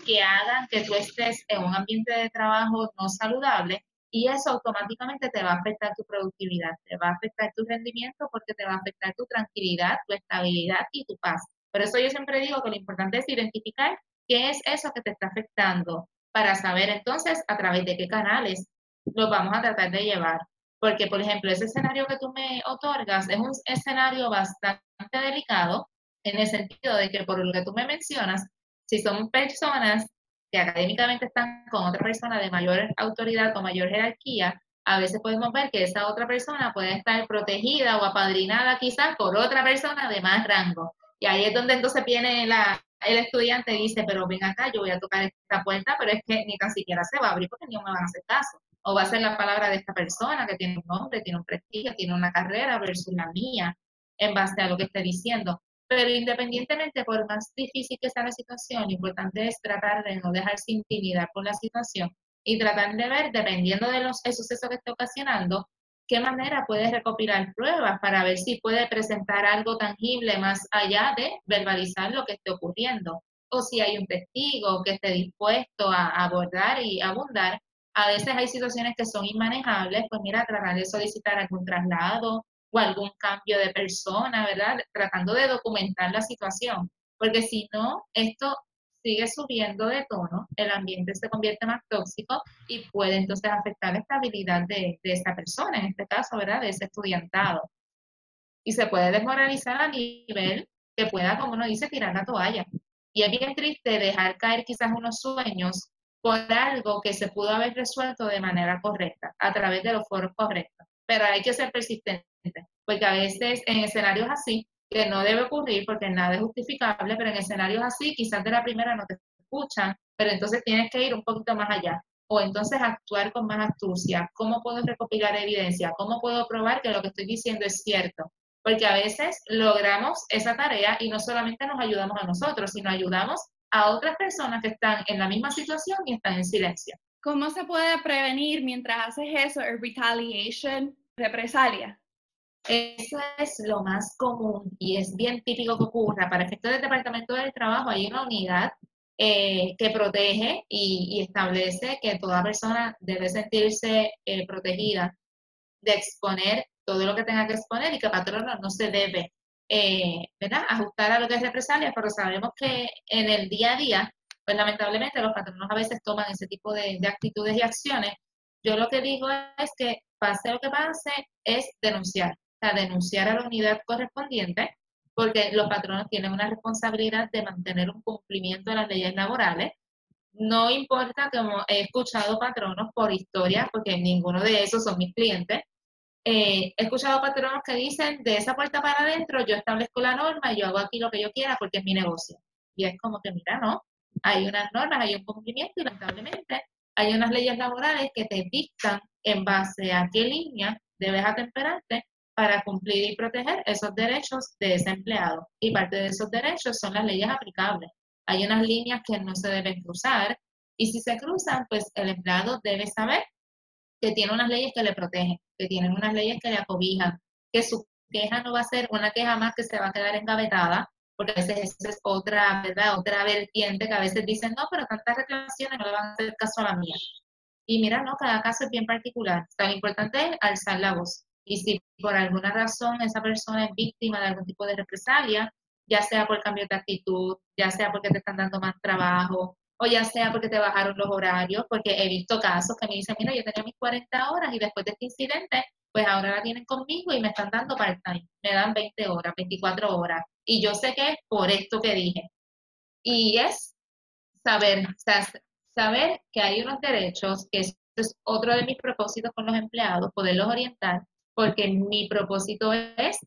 que hagan que tú estés en un ambiente de trabajo no saludable y eso automáticamente te va a afectar tu productividad, te va a afectar tu rendimiento porque te va a afectar tu tranquilidad, tu estabilidad y tu paz. Por eso yo siempre digo que lo importante es identificar qué es eso que te está afectando para saber entonces a través de qué canales lo vamos a tratar de llevar. Porque, por ejemplo, ese escenario que tú me otorgas es un escenario bastante delicado en el sentido de que por lo que tú me mencionas, si son personas que académicamente están con otra persona de mayor autoridad o mayor jerarquía, a veces podemos ver que esa otra persona puede estar protegida o apadrinada quizás por otra persona de más rango. Y ahí es donde entonces viene la, el estudiante y dice, pero ven acá, yo voy a tocar esta puerta, pero es que ni tan siquiera se va a abrir porque ni me van a hacer caso. O va a ser la palabra de esta persona que tiene un nombre, tiene un prestigio, tiene una carrera versus la mía, en base a lo que esté diciendo. Pero independientemente, por más difícil que sea la situación, lo importante es tratar de no dejarse intimidar por la situación y tratar de ver, dependiendo de los sucesos que esté ocasionando, qué manera puede recopilar pruebas para ver si puede presentar algo tangible más allá de verbalizar lo que esté ocurriendo. O si hay un testigo que esté dispuesto a abordar y abundar. A veces hay situaciones que son inmanejables, pues mira, tratar de solicitar algún traslado o algún cambio de persona, ¿verdad? Tratando de documentar la situación, porque si no, esto sigue subiendo de tono, el ambiente se convierte más tóxico y puede entonces afectar la estabilidad de, de esa persona, en este caso, ¿verdad? De ese estudiantado. Y se puede desmoralizar a nivel que pueda, como uno dice, tirar la toalla. Y es bien triste dejar caer quizás unos sueños por algo que se pudo haber resuelto de manera correcta, a través de los foros correctos. Pero hay que ser persistente, porque a veces en escenarios así, que no debe ocurrir porque nada es justificable, pero en escenarios así quizás de la primera no te escuchan, pero entonces tienes que ir un poquito más allá. O entonces actuar con más astucia. ¿Cómo puedo recopilar evidencia? ¿Cómo puedo probar que lo que estoy diciendo es cierto? porque a veces logramos esa tarea y no solamente nos ayudamos a nosotros, sino ayudamos a otras personas que están en la misma situación y están en silencio. ¿Cómo se puede prevenir mientras haces eso, el retaliation, represalia? Eso es lo más común y es bien típico que ocurra. Para efectos del Departamento del Trabajo hay una unidad eh, que protege y, establece que toda persona debe sentirse eh, protegida de exponer todo lo que tenga que exponer y que patrono no se debe eh, ajustar a lo que es represalia, pero sabemos que en el día a día, pues lamentablemente los patronos a veces toman ese tipo de, actitudes y acciones. Yo lo que digo es que pase lo que pase, es denunciar, o sea, denunciar a la unidad correspondiente, porque los patronos tienen una responsabilidad de mantener un cumplimiento de las leyes laborales. No importa como he escuchado patronos por historia, porque ninguno de esos son mis clientes, eh, he escuchado patronos que dicen, de esa puerta para adentro yo establezco la norma y yo hago aquí lo que yo quiera porque es mi negocio. Y es como que, mira, no, hay unas normas, hay un cumplimiento y lamentablemente hay unas leyes laborales que te dictan en base a qué línea debes atemperarte para cumplir y proteger esos derechos de ese empleado. Y parte de esos derechos son las leyes aplicables. Hay unas líneas que no se deben cruzar y si se cruzan, pues el empleado debe saber que tiene unas leyes que le protegen, que tienen unas leyes que le acobijan, que su queja no va a ser una queja más que se va a quedar engavetada, porque a veces es otra, ¿verdad? Otra vertiente que a veces dicen, no, pero tantas reclamaciones no le van a hacer caso a la mía. Y mira, no, cada caso es bien particular. Tan importante es alzar la voz. Y si por alguna razón esa persona es víctima de algún tipo de represalia, ya sea por cambio de actitud, ya sea porque te están dando más trabajo, o ya sea porque te bajaron los horarios, porque he visto casos que me dicen, mira, yo tenía mis 40 horas y después de este incidente, pues ahora la tienen conmigo y me están dando part-time, me dan 20 horas, 24 horas. Y yo sé que es por esto que dije. Y es saber, saber que hay unos derechos, que es otro de mis propósitos con los empleados, poderlos orientar, porque mi propósito es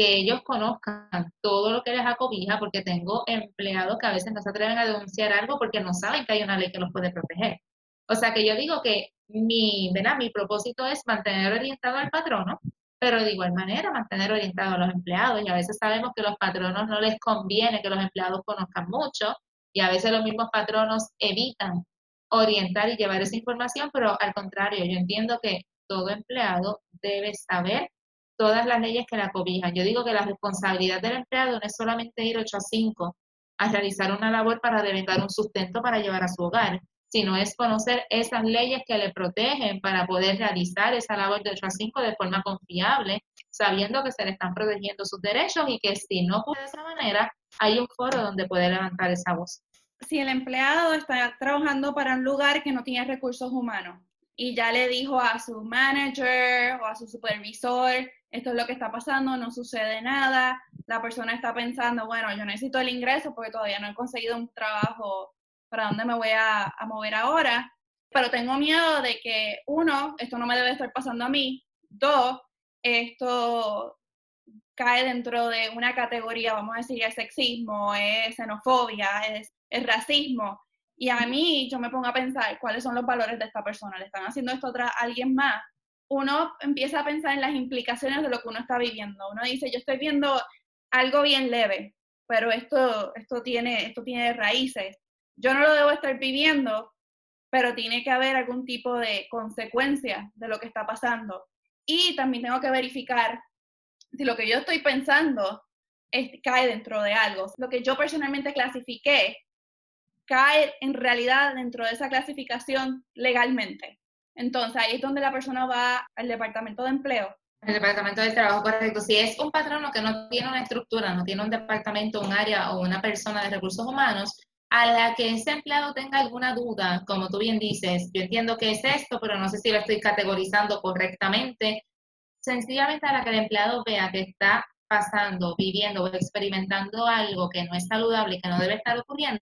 que ellos conozcan todo lo que les acobija, porque tengo empleados que a veces no se atreven a denunciar algo porque no saben que hay una ley que los puede proteger. O sea que yo digo que mi, ¿verdad? mi propósito es mantener orientado al patrono, pero de igual manera mantener orientado a los empleados. Y a veces sabemos que los patronos no les conviene que los empleados conozcan mucho y a veces los mismos patronos evitan orientar y llevar esa información, pero al contrario, yo entiendo que todo empleado debe saber todas las leyes que la cobijan. Yo digo que la responsabilidad del empleado no es solamente ir 8 a 5 a realizar una labor para devengar un sustento para llevar a su hogar, sino es conocer esas leyes que le protegen para poder realizar esa labor de 8 a 5 de forma confiable, sabiendo que se le están protegiendo sus derechos y que si no puede de esa manera, hay un foro donde puede levantar esa voz. Si el empleado está trabajando para un lugar que no tiene recursos humanos y ya le dijo a su manager o a su supervisor esto es lo que está pasando, no sucede nada, la persona está pensando, bueno, yo necesito el ingreso porque todavía no he conseguido un trabajo para dónde me voy a, mover ahora, pero tengo miedo de que, uno, esto no me debe estar pasando a mí, dos, esto cae dentro de una categoría, vamos a decir, es sexismo, es xenofobia, es, es racismo. Y a mí yo me pongo a pensar cuáles son los valores de esta persona. ¿Le están haciendo esto a alguien más? Uno empieza a pensar en las implicaciones de lo que uno está viviendo. Uno dice, yo estoy viendo algo bien leve, pero esto, esto, tiene, esto tiene raíces. Yo no lo debo estar viviendo, pero tiene que haber algún tipo de consecuencia de lo que está pasando. Y también tengo que verificar si lo que yo estoy pensando cae dentro de algo. Lo que yo personalmente clasifiqué cae en realidad dentro de esa clasificación legalmente. Entonces ahí es donde la persona va al departamento de empleo El departamento del trabajo, correcto. Si es un patrono que no tiene una estructura, no tiene un departamento, un área o una persona de recursos humanos, a la que ese empleado tenga alguna duda, como tú bien dices, yo entiendo que es esto, pero no sé si lo estoy categorizando correctamente, sencillamente a la que el empleado vea que está pasando, viviendo o experimentando algo que no es saludable que no debe estar ocurriendo,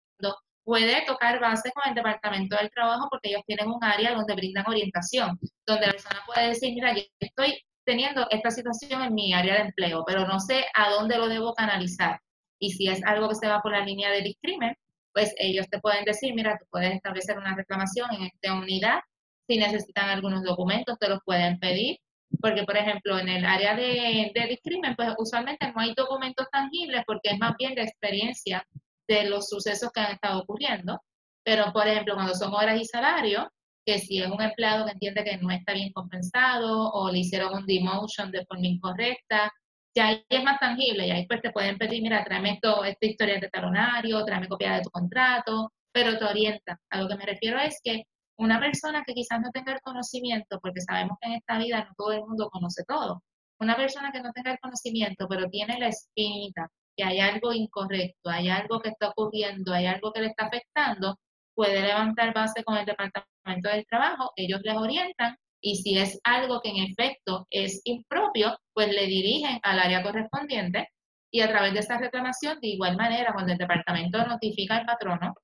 puede tocar base con el Departamento del Trabajo porque ellos tienen un área donde brindan orientación, donde la persona puede decir, mira, yo estoy teniendo esta situación en mi área de empleo, pero no sé a dónde lo debo canalizar. Y si es algo que se va por la línea de discrimen, pues ellos te pueden decir, mira, tú puedes establecer una reclamación en esta unidad, si necesitan algunos documentos, te los pueden pedir, porque por ejemplo en el área de, de pues usualmente no hay documentos tangibles porque es más bien de experiencia de los sucesos que han estado ocurriendo, pero por ejemplo cuando son horas y salarios, que si es un empleado que entiende que no está bien compensado o le hicieron un demotion de forma incorrecta, ya ahí es más tangible y ahí pues te pueden pedir, mira, tráeme esto, esta historia de talonario, tráeme copia de tu contrato, pero te orienta. A lo que me refiero es que una persona que quizás no tenga el conocimiento, porque sabemos que en esta vida no todo el mundo conoce todo, una persona que no tenga el conocimiento, pero tiene la espinita, que hay algo incorrecto, hay algo que está ocurriendo, hay algo que le está afectando, puede levantar base con el Departamento del Trabajo, ellos les orientan y si es algo que en efecto es impropio, pues le dirigen al área correspondiente y a través de esa reclamación, de igual manera, cuando el departamento notifica al patrono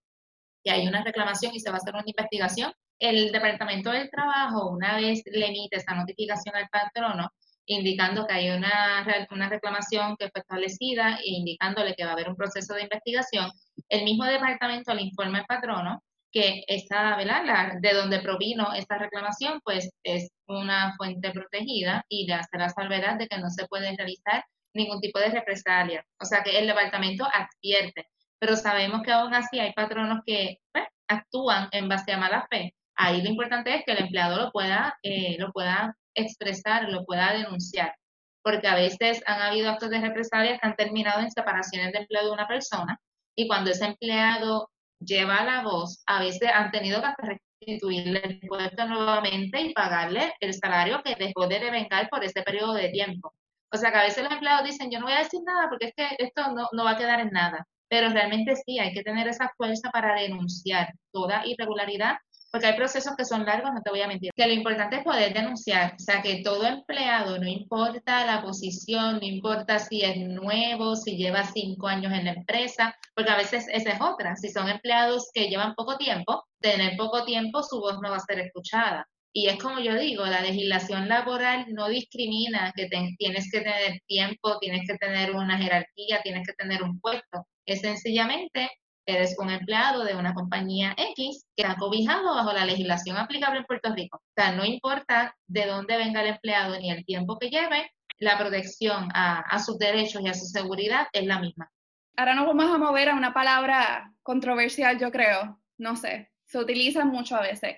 que hay una reclamación y se va a hacer una investigación, el departamento del trabajo, una vez le emite esa notificación al patrono, indicando que hay una, una reclamación que fue establecida e indicándole que va a haber un proceso de investigación, el mismo departamento le informa al patrono que esta, ¿verdad? de donde provino esta reclamación, pues es una fuente protegida y le hace la salvedad de que no se puede realizar ningún tipo de represalia. O sea que el departamento advierte, pero sabemos que aún así hay patronos que pues, actúan en base a mala fe. Ahí lo importante es que el empleado lo pueda, eh, lo pueda expresar, lo pueda denunciar, porque a veces han habido actos de represalia que han terminado en separaciones de empleo de una persona y cuando ese empleado lleva la voz, a veces han tenido que restituirle el puesto nuevamente y pagarle el salario que dejó de devengar por ese periodo de tiempo. O sea que a veces los empleados dicen, yo no voy a decir nada porque es que esto no, no va a quedar en nada. Pero realmente sí, hay que tener esa fuerza para denunciar toda irregularidad porque hay procesos que son largos, no te voy a mentir. Que lo importante es poder denunciar, o sea, que todo empleado, no importa la posición, no importa si es nuevo, si lleva cinco años en la empresa, porque a veces esa es otra. Si son empleados que llevan poco tiempo, tener poco tiempo, su voz no va a ser escuchada. Y es como yo digo, la legislación laboral no discrimina que tienes que tener tiempo, tienes que tener una jerarquía, tienes que tener un puesto. Es sencillamente eres un empleado de una compañía X que ha cobijado bajo la legislación aplicable en Puerto Rico. O sea, no importa de dónde venga el empleado ni el tiempo que lleve, la protección a, sus derechos y a su seguridad es la misma. Ahora nos vamos a mover a una palabra controversial, yo creo. No sé, se utiliza mucho a veces.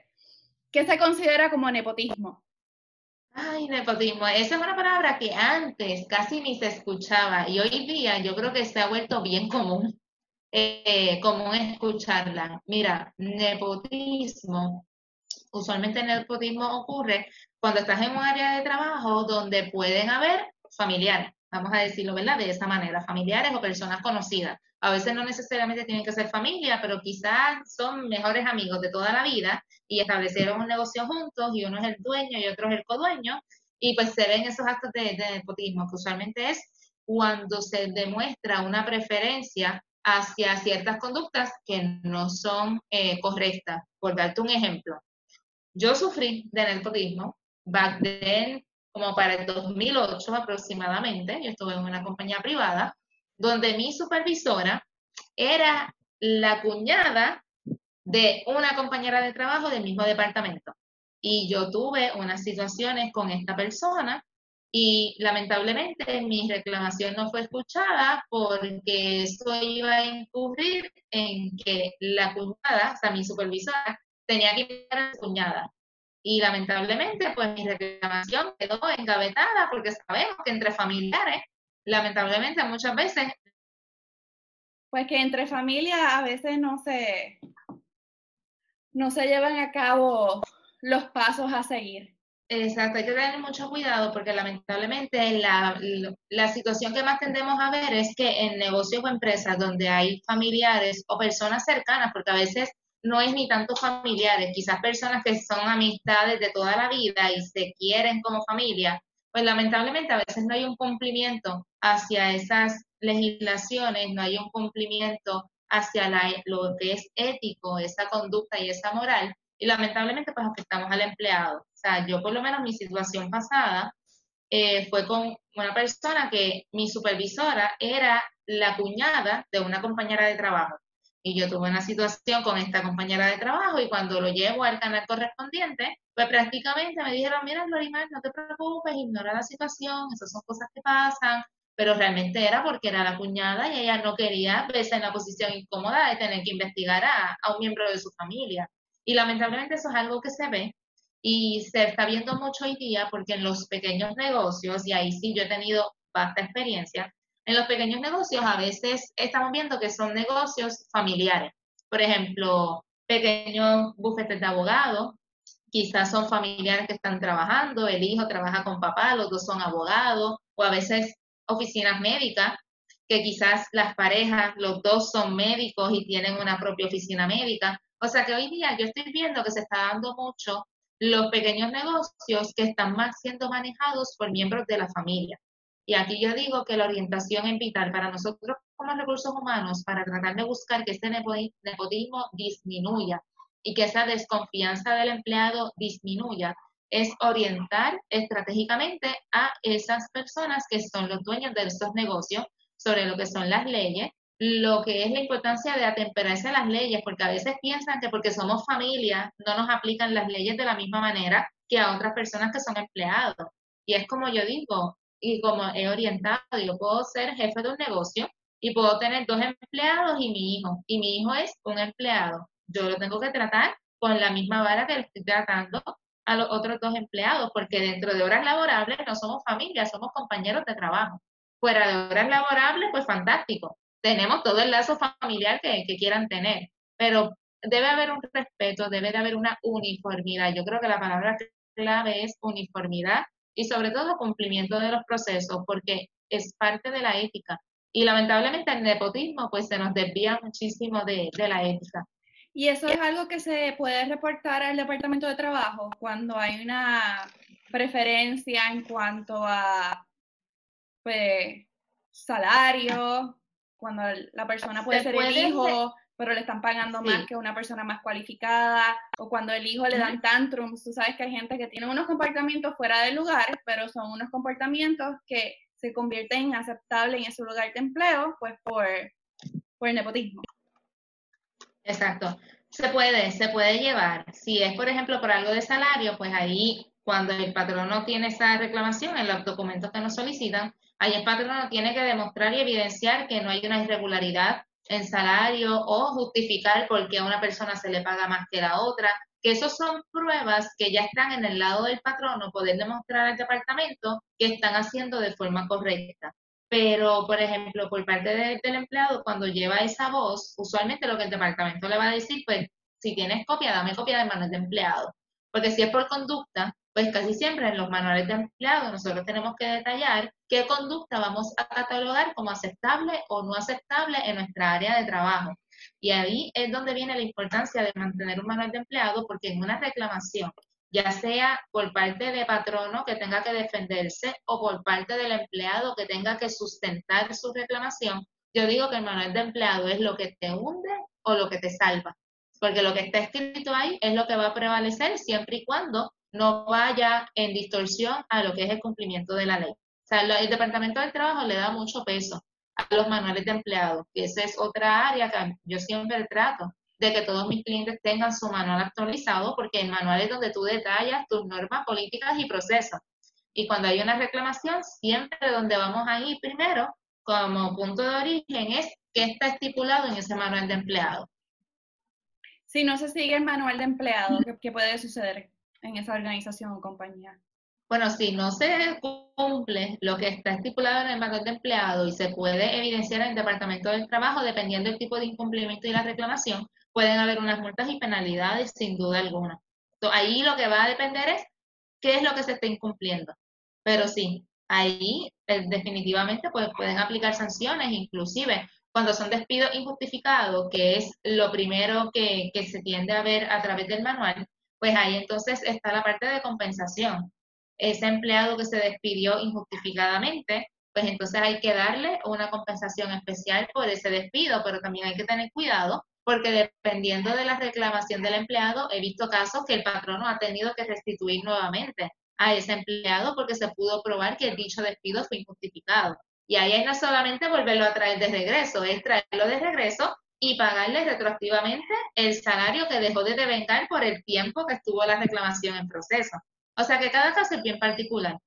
¿Qué se considera como nepotismo? Ay, nepotismo. Esa es una palabra que antes casi ni se escuchaba y hoy día yo creo que se ha vuelto bien común eh, común escucharla. Mira, nepotismo, usualmente el nepotismo ocurre cuando estás en un área de trabajo donde pueden haber familiares, vamos a decirlo, ¿verdad? De esa manera, familiares o personas conocidas. A veces no necesariamente tienen que ser familia, pero quizás son mejores amigos de toda la vida y establecieron un negocio juntos y uno es el dueño y otro es el codueño y pues se ven esos actos de, de nepotismo, que usualmente es cuando se demuestra una preferencia hacia ciertas conductas que no son eh, correctas. Por darte un ejemplo, yo sufrí de nepotismo back then, como para el 2008 aproximadamente, yo estuve en una compañía privada, donde mi supervisora era la cuñada de una compañera de trabajo del mismo departamento. Y yo tuve unas situaciones con esta persona y lamentablemente mi reclamación no fue escuchada porque eso iba a incurrir en que la cuñada, o sea, mi supervisora, tenía que ir a la cuñada. Y lamentablemente, pues mi reclamación quedó engavetada porque sabemos que entre familiares, lamentablemente muchas veces... Pues que entre familias a veces no se, no se llevan a cabo los pasos a seguir. Exacto, hay que tener mucho cuidado porque lamentablemente la, la, situación que más tendemos a ver es que en negocios o empresas donde hay familiares o personas cercanas, porque a veces no es ni tanto familiares, quizás personas que son amistades de toda la vida y se quieren como familia, pues lamentablemente a veces no hay un cumplimiento hacia esas legislaciones, no hay un cumplimiento hacia la, lo que es ético, esa conducta y esa moral, y lamentablemente pues afectamos al empleado. O sea, yo por lo menos mi situación pasada eh, fue con una persona que mi supervisora era la cuñada de una compañera de trabajo. Y yo tuve una situación con esta compañera de trabajo y cuando lo llevo al canal correspondiente, pues prácticamente me dijeron, mira, Florimar, no te preocupes, ignora la situación, esas son cosas que pasan, pero realmente era porque era la cuñada y ella no quería verse en la posición incómoda de tener que investigar a, a un miembro de su familia. Y lamentablemente eso es algo que se ve y se está viendo mucho hoy día porque en los pequeños negocios, y ahí sí yo he tenido vasta experiencia, en los pequeños negocios a veces estamos viendo que son negocios familiares. Por ejemplo, pequeños bufetes de abogados, quizás son familiares que están trabajando, el hijo trabaja con papá, los dos son abogados, o a veces oficinas médicas, que quizás las parejas, los dos son médicos y tienen una propia oficina médica. O sea que hoy día yo estoy viendo que se está dando mucho los pequeños negocios que están más siendo manejados por miembros de la familia. Y aquí yo digo que la orientación es vital para nosotros como recursos humanos para tratar de buscar que este nepotismo disminuya y que esa desconfianza del empleado disminuya, es orientar estratégicamente a esas personas que son los dueños de estos negocios sobre lo que son las leyes, lo que es la importancia de atemperarse a las leyes, porque a veces piensan que porque somos familia no nos aplican las leyes de la misma manera que a otras personas que son empleados. Y es como yo digo, y como he orientado, yo puedo ser jefe de un negocio y puedo tener dos empleados y mi hijo, y mi hijo es un empleado. Yo lo tengo que tratar con la misma vara que estoy tratando a los otros dos empleados, porque dentro de horas laborables no somos familia, somos compañeros de trabajo. Fuera de horas laborables, pues fantástico. Tenemos todo el lazo familiar que, que quieran tener, pero debe haber un respeto, debe de haber una uniformidad. Yo creo que la palabra clave es uniformidad y sobre todo cumplimiento de los procesos, porque es parte de la ética. Y lamentablemente el nepotismo pues se nos desvía muchísimo de, la ética. Y eso es algo que se puede reportar al Departamento de Trabajo cuando hay una preferencia en cuanto a pues, salario, cuando la persona puede ser el hijo pero le están pagando más que una persona más cualificada, o cuando el hijo le dan tantrums, tú sabes que hay gente que tiene unos comportamientos fuera de lugar, pero son unos comportamientos que se convierten en aceptables en su lugar de empleo, pues por, por el nepotismo. Exacto. Se puede, se puede llevar. Si es, por ejemplo, por algo de salario, pues ahí, cuando el patrono tiene esa reclamación en los documentos que nos solicitan, ahí el patrono tiene que demostrar y evidenciar que no hay una irregularidad en salario o justificar por qué a una persona se le paga más que a la otra, que esos son pruebas que ya están en el lado del patrono, poder demostrar al departamento que están haciendo de forma correcta. Pero, por ejemplo, por parte del empleado, cuando lleva esa voz, usualmente lo que el departamento le va a decir, pues, si tienes copia, dame copia de manual de empleado. Porque si es por conducta, pues casi siempre en los manuales de empleado nosotros tenemos que detallar qué conducta vamos a catalogar como aceptable o no aceptable en nuestra área de trabajo. Y ahí es donde viene la importancia de mantener un manual de empleado, porque en una reclamación, ya sea por parte de patrono que tenga que defenderse o por parte del empleado que tenga que sustentar su reclamación, yo digo que el manual de empleado es lo que te hunde o lo que te salva, porque lo que está escrito ahí es lo que va a prevalecer siempre y cuando no vaya en distorsión a lo que es el cumplimiento de la ley. O sea, el Departamento del Trabajo le da mucho peso a los manuales de empleados, que esa es otra área que yo siempre trato de que todos mis clientes tengan su manual actualizado, porque el manual es donde tú detallas tus normas políticas y procesos. Y cuando hay una reclamación, siempre donde vamos a ir primero, como punto de origen, es qué está estipulado en ese manual de empleado. Si no se sigue el manual de empleado, qué puede suceder? En esa organización o compañía? Bueno, si no se cumple lo que está estipulado en el manual de empleado y se puede evidenciar en el Departamento del Trabajo, dependiendo del tipo de incumplimiento y la reclamación, pueden haber unas multas y penalidades sin duda alguna. ahí lo que va a depender es qué es lo que se está incumpliendo. Pero sí, ahí eh, definitivamente pues, pueden aplicar sanciones, inclusive cuando son despidos injustificados, que es lo primero que se tiende a ver a través del manual, pues ahí entonces está la parte de compensación. Ese empleado que se despidió injustificadamente, pues entonces hay que darle una compensación especial por ese despido, pero también hay que tener cuidado porque dependiendo de la reclamación del empleado, he visto casos que el patrono ha tenido que restituir nuevamente a ese empleado porque se pudo probar que dicho despido fue injustificado. Y ahí no solamente volverlo a traer de regreso, es traerlo de regreso y pagarle retroactivamente el salario que dejó de devengar por el tiempo que estuvo la reclamación en proceso. O sea que cada caso es bien particular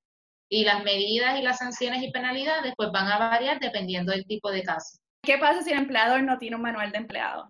y las medidas y las sanciones y penalidades pues van a variar dependiendo del tipo de caso. ¿Qué pasa si el empleador no tiene un manual de empleado?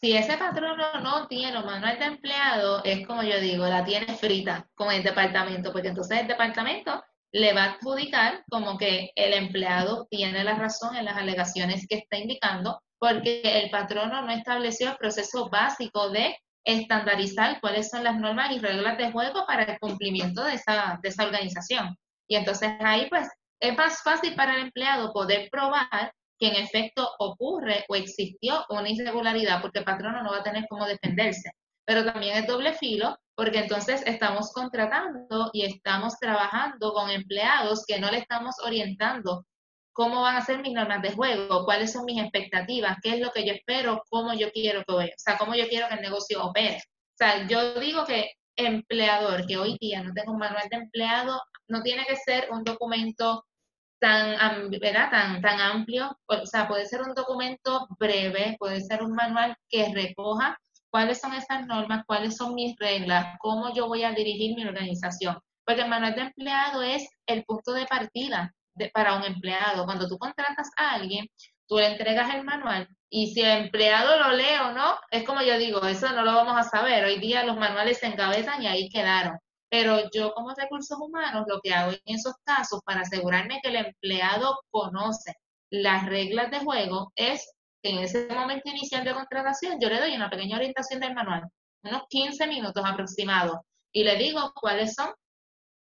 Si ese patrono no tiene un manual de empleado, es como yo digo, la tiene frita con el departamento, porque entonces el departamento le va a adjudicar como que el empleado tiene la razón en las alegaciones que está indicando, porque el patrono no estableció el proceso básico de estandarizar cuáles son las normas y reglas de juego para el cumplimiento de esa, de esa organización. Y entonces ahí pues es más fácil para el empleado poder probar que en efecto ocurre o existió una irregularidad porque el patrono no va a tener cómo defenderse. Pero también es doble filo porque entonces estamos contratando y estamos trabajando con empleados que no le estamos orientando cómo van a ser mis normas de juego, cuáles son mis expectativas, qué es lo que yo espero, cómo yo quiero que, o sea, cómo yo quiero que el negocio opere. O sea, yo digo que empleador que hoy día no tenga un manual de empleado, no tiene que ser un documento tan, ¿verdad? tan, tan amplio, o sea, puede ser un documento breve, puede ser un manual que recoja cuáles son esas normas, cuáles son mis reglas, cómo yo voy a dirigir mi organización. Porque el manual de empleado es el punto de partida para un empleado. Cuando tú contratas a alguien, tú le entregas el manual y si el empleado lo lee o no, es como yo digo, eso no lo vamos a saber. Hoy día los manuales se encabezan y ahí quedaron. Pero yo como recursos humanos lo que hago en esos casos para asegurarme que el empleado conoce las reglas de juego es que en ese momento inicial de contratación yo le doy una pequeña orientación del manual, unos 15 minutos aproximados, y le digo cuáles son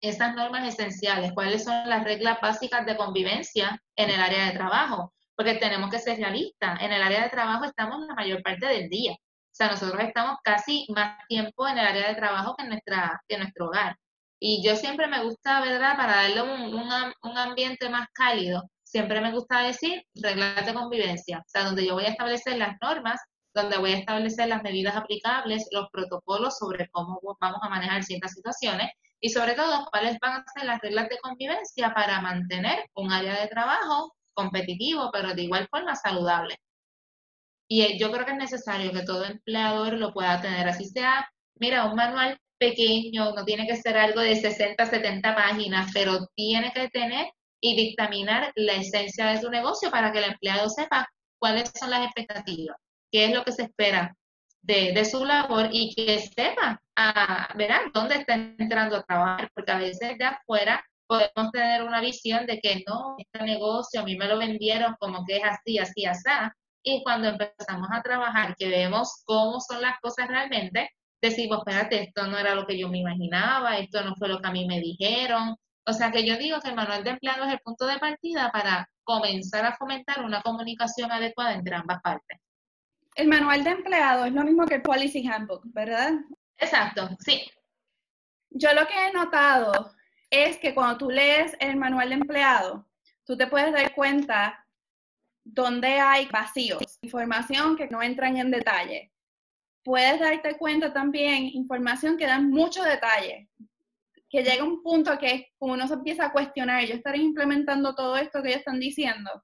esas normas esenciales, cuáles son las reglas básicas de convivencia en el área de trabajo, porque tenemos que ser realistas. En el área de trabajo estamos la mayor parte del día. O sea, nosotros estamos casi más tiempo en el área de trabajo que en, nuestra, que nuestro hogar. Y yo siempre me gusta, ¿verdad? Para darle un, un, ambiente más cálido, siempre me gusta decir reglas de convivencia, o sea, donde yo voy a establecer las normas, donde voy a establecer las medidas aplicables, los protocolos sobre cómo vamos a manejar ciertas situaciones y sobre todo cuáles van a ser las reglas de convivencia para mantener un área de trabajo competitivo, pero de igual forma saludable. Y eh, yo creo que es necesario que todo empleador lo pueda tener, así sea, mira, un manual pequeño, no tiene que ser algo de 60, 70 páginas, pero tiene que tener y dictaminar la esencia de su negocio para que el empleado sepa cuáles son las expectativas, qué es lo que se espera de, su labor y que sepa, a, ah, ¿verdad?, dónde está entrando a trabajar, porque a veces de afuera podemos tener una visión de que no, este negocio a mí me lo vendieron como que es así, así, así, y cuando empezamos a trabajar, que vemos cómo son las cosas realmente, decimos, espérate, esto no era lo que yo me imaginaba, esto no fue lo que a mí me dijeron. O sea que yo digo que el manual de empleado es el punto de partida para comenzar a fomentar una comunicación adecuada entre ambas partes. El manual de empleado es lo mismo que el Policy Handbook, ¿verdad? Exacto, sí. Yo lo que he notado es que cuando tú lees el manual de empleado, tú te puedes dar cuenta donde hay vacíos, información que no entran en detalle. Puedes darte cuenta también información que da mucho detalle, que llega un punto que uno se empieza a cuestionar, yo estaré implementando todo esto que ellos están diciendo.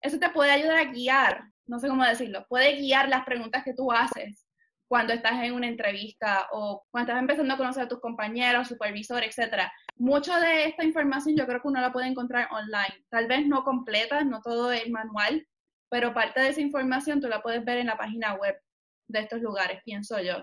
Eso te puede ayudar a guiar, no sé cómo decirlo, puede guiar las preguntas que tú haces cuando estás en una entrevista o cuando estás empezando a conocer a tus compañeros, supervisor, etcétera. Mucho de esta información yo creo que uno la puede encontrar online. Tal vez no completa, no todo es manual, pero parte de esa información tú la puedes ver en la página web de estos lugares, pienso yo.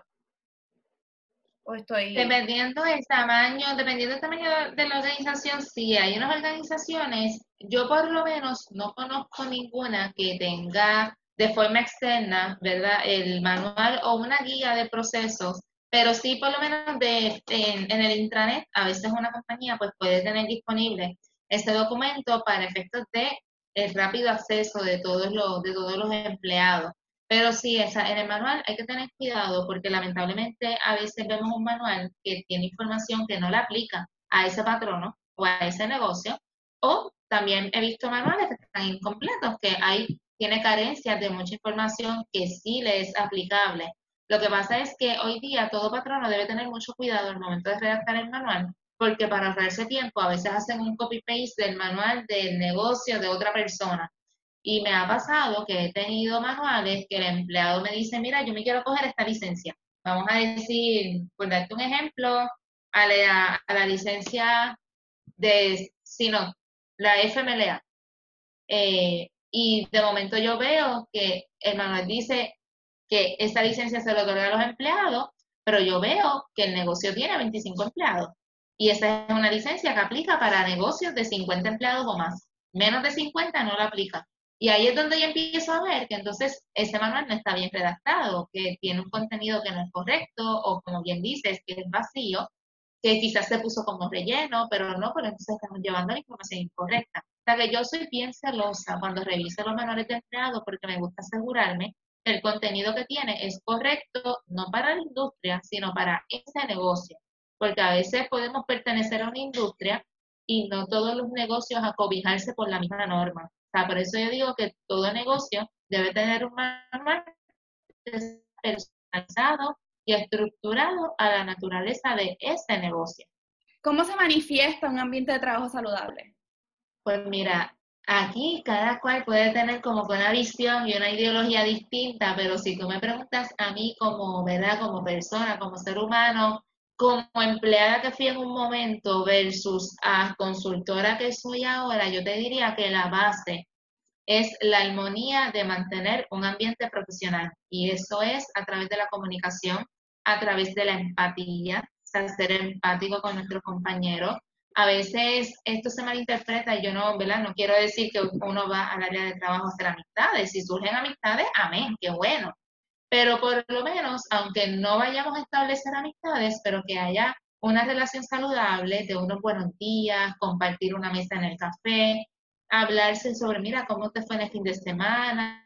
Dependiendo del tamaño, dependiendo del tamaño de la organización, sí, hay unas organizaciones, yo por lo menos no conozco ninguna que tenga de forma externa, ¿verdad? El manual o una guía de procesos, Pero sí, por lo menos de, en, en, el intranet, a veces una compañía pues puede tener disponible ese documento para efectos de el rápido acceso de todos los, de todos los empleados. Pero sí, esa, en el manual hay que tener cuidado porque lamentablemente a veces vemos un manual que tiene información que no le aplica a ese patrono o a ese negocio. O también he visto manuales que están incompletos, que hay, tiene carencias de mucha información que sí le es aplicable. Lo que pasa es que hoy día todo patrono debe tener mucho cuidado al momento de redactar el manual, porque para ahorrarse tiempo a veces hacen un copy-paste del manual del negocio de otra persona. Y me ha pasado que he tenido manuales que el empleado me dice, mira, yo me quiero coger esta licencia. Vamos a decir, por darte un ejemplo, a la, a la licencia de, si no, la FMLA. Eh, y de momento yo veo que el manual dice que esa licencia se lo otorga a los empleados, pero yo veo que el negocio tiene 25 empleados. Y esa es una licencia que aplica para negocios de 50 empleados o más. Menos de 50 no la aplica. Y ahí es donde yo empiezo a ver que entonces ese manual no está bien redactado, que tiene un contenido que no es correcto o como bien dices, que es vacío, que quizás se puso como relleno, pero no, pero entonces estamos llevando la información incorrecta. O sea que yo soy bien celosa cuando reviso los manuales de empleado porque me gusta asegurarme que el contenido que tiene es correcto, no para la industria, sino para ese negocio porque a veces podemos pertenecer a una industria y no todos los negocios acobijarse por la misma norma. O sea, por eso yo digo que todo negocio debe tener un manual personalizado y estructurado a la naturaleza de ese negocio. ¿Cómo se manifiesta un ambiente de trabajo saludable? Pues mira, aquí cada cual puede tener como una visión y una ideología distinta, pero si tú me preguntas a mí como, ¿verdad? Como persona, como ser humano, como empleada que fui en un momento versus a consultora que soy ahora, yo te diría que la base es la armonía de mantener un ambiente profesional y eso es a través de la comunicación, a través de la empatía, ser empático con nuestros compañeros. A veces esto se malinterpreta y yo no, ¿verdad? No quiero decir que uno va al área de trabajo a hacer amistades. Si surgen amistades, amén, qué bueno pero por lo menos, aunque no vayamos a establecer amistades, pero que haya una relación saludable de unos buenos días, compartir una mesa en el café, hablarse sobre, mira, cómo te fue en el fin de semana,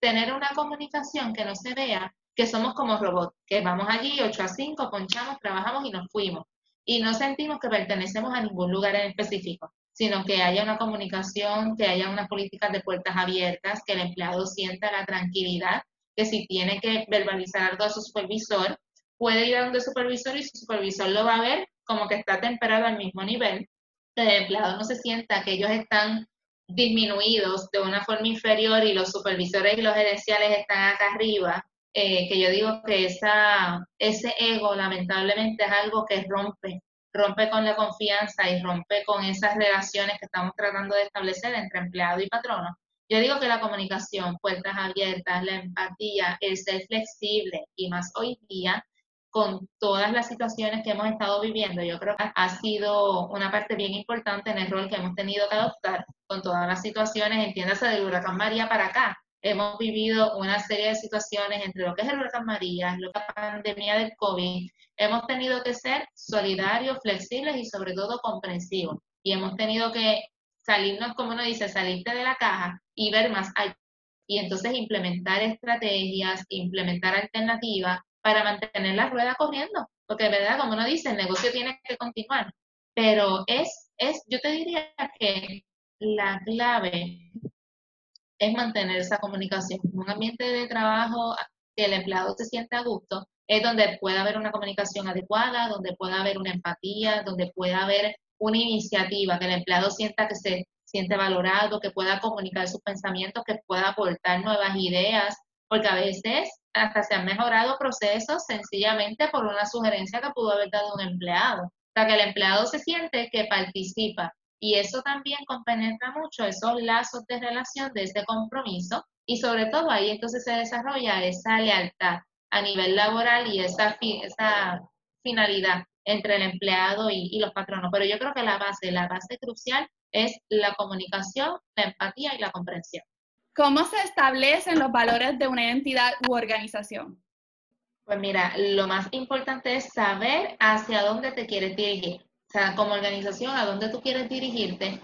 tener una comunicación que no se vea que somos como robots, que vamos allí 8 a 5, ponchamos, trabajamos y nos fuimos. Y no sentimos que pertenecemos a ningún lugar en específico, sino que haya una comunicación, que haya unas políticas de puertas abiertas, que el empleado sienta la tranquilidad que si tiene que verbalizar algo a su supervisor, puede ir a donde supervisor y su supervisor lo va a ver como que está temperado al mismo nivel, que el empleado no se sienta que ellos están disminuidos de una forma inferior y los supervisores y los gerenciales están acá arriba, eh, que yo digo que esa, ese ego lamentablemente es algo que rompe, rompe con la confianza y rompe con esas relaciones que estamos tratando de establecer entre empleado y patrono. Yo digo que la comunicación, puertas abiertas, la empatía, el ser flexible y más hoy día con todas las situaciones que hemos estado viviendo, yo creo que ha sido una parte bien importante en el rol que hemos tenido que adoptar con todas las situaciones, entiéndase del huracán María para acá. Hemos vivido una serie de situaciones entre lo que es el huracán María, lo que es la pandemia del COVID. Hemos tenido que ser solidarios, flexibles y sobre todo comprensivos. Y hemos tenido que salirnos, como uno dice, salirte de la caja y ver más allá. Y entonces implementar estrategias, implementar alternativas para mantener la rueda corriendo. Porque de verdad, como uno dice, el negocio tiene que continuar. Pero es, es, yo te diría que la clave es mantener esa comunicación. Un ambiente de trabajo que el empleado se sienta a gusto es donde pueda haber una comunicación adecuada, donde pueda haber una empatía, donde pueda haber una iniciativa, que el empleado sienta que se siente valorado, que pueda comunicar sus pensamientos, que pueda aportar nuevas ideas, porque a veces hasta se han mejorado procesos sencillamente por una sugerencia que pudo haber dado un empleado. O sea, que el empleado se siente que participa y eso también compenetra mucho esos lazos de relación, de ese compromiso y sobre todo ahí entonces se desarrolla esa lealtad a nivel laboral y esa, esa finalidad entre el empleado y, los patronos. Pero yo creo que la base, la base crucial es la comunicación, la empatía y la comprensión. ¿Cómo se establecen los valores de una entidad u organización? Pues mira, lo más importante es saber hacia dónde te quieres dirigir. O sea, como organización, a dónde tú quieres dirigirte,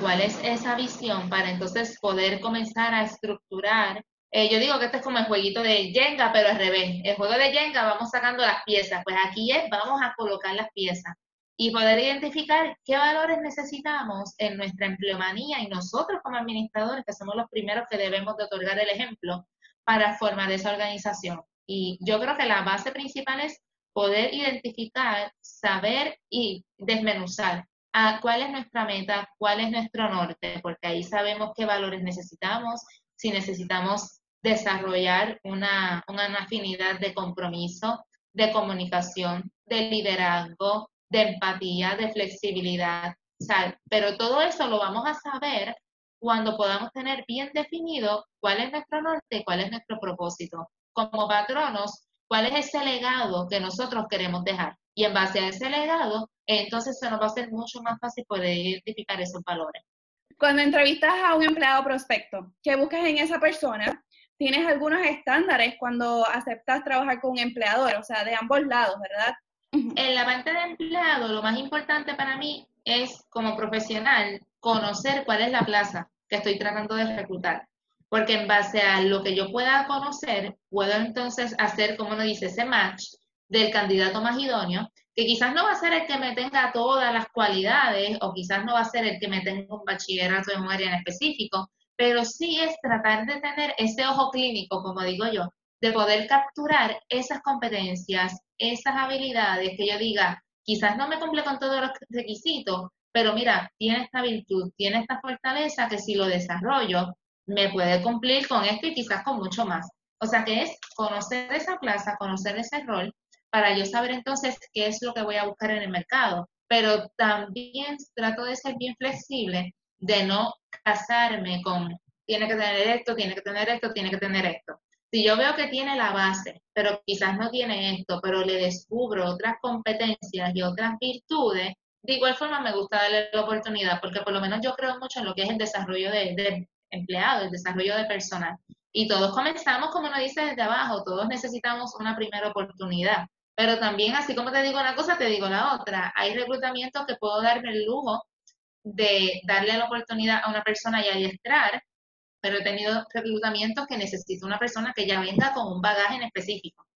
cuál es esa visión para entonces poder comenzar a estructurar. Eh, yo digo que este es como el jueguito de Jenga, pero al revés. El juego de Jenga vamos sacando las piezas. Pues aquí es, vamos a colocar las piezas y poder identificar qué valores necesitamos en nuestra empleomanía y nosotros como administradores, que somos los primeros que debemos de otorgar el ejemplo para formar esa organización. Y yo creo que la base principal es poder identificar, saber y desmenuzar a cuál es nuestra meta, cuál es nuestro norte, porque ahí sabemos qué valores necesitamos, si necesitamos desarrollar una, una afinidad de compromiso, de comunicación, de liderazgo, de empatía, de flexibilidad, pero todo eso lo vamos a saber cuando podamos tener bien definido cuál es nuestro norte, cuál es nuestro propósito. Como patronos, cuál es ese legado que nosotros queremos dejar. Y en base a ese legado, entonces se nos va a hacer mucho más fácil poder identificar esos valores. Cuando entrevistas a un empleado prospecto, ¿qué buscas en esa persona? ¿Tienes algunos estándares cuando aceptas trabajar con un empleador? O sea, de ambos lados, ¿verdad? En la parte de empleado, lo más importante para mí es, como profesional, conocer cuál es la plaza que estoy tratando de reclutar. Porque en base a lo que yo pueda conocer, puedo entonces hacer, como uno dice, ese match del candidato más idóneo, que quizás no va a ser el que me tenga todas las cualidades o quizás no va a ser el que me tenga un bachillerato en un área en específico, pero sí es tratar de tener ese ojo clínico, como digo yo, de poder capturar esas competencias, esas habilidades que yo diga, quizás no me cumple con todos los requisitos, pero mira, tiene esta virtud, tiene esta fortaleza que si lo desarrollo, me puede cumplir con esto y quizás con mucho más. O sea que es conocer esa plaza, conocer ese rol, para yo saber entonces qué es lo que voy a buscar en el mercado. Pero también trato de ser bien flexible, de no casarme con, tiene que tener esto, tiene que tener esto, tiene que tener esto. Si yo veo que tiene la base, pero quizás no tiene esto, pero le descubro otras competencias y otras virtudes, de igual forma me gusta darle la oportunidad, porque por lo menos yo creo mucho en lo que es el desarrollo de, de empleado, el desarrollo de personal. Y todos comenzamos, como nos dice, desde abajo, todos necesitamos una primera oportunidad. Pero también, así como te digo una cosa, te digo la otra. Hay reclutamientos que puedo darme el lujo de darle la oportunidad a una persona y adiestrar pero he tenido reclutamientos que necesito una persona que ya venga con un bagaje en específico.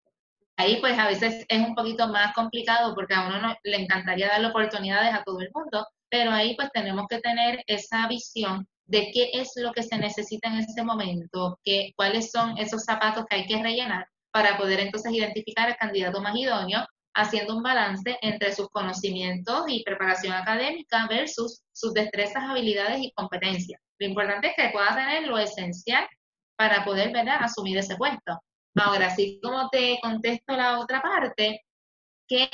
Ahí pues a veces es un poquito más complicado porque a uno no, le encantaría darle oportunidades a todo el mundo, pero ahí pues tenemos que tener esa visión de qué es lo que se necesita en ese momento, qué, cuáles son esos zapatos que hay que rellenar para poder entonces identificar el candidato más idóneo haciendo un balance entre sus conocimientos y preparación académica versus sus destrezas, habilidades y competencias. Lo importante es que pueda tener lo esencial para poder ¿verdad? asumir ese puesto. Ahora, así como te contesto la otra parte, ¿qué,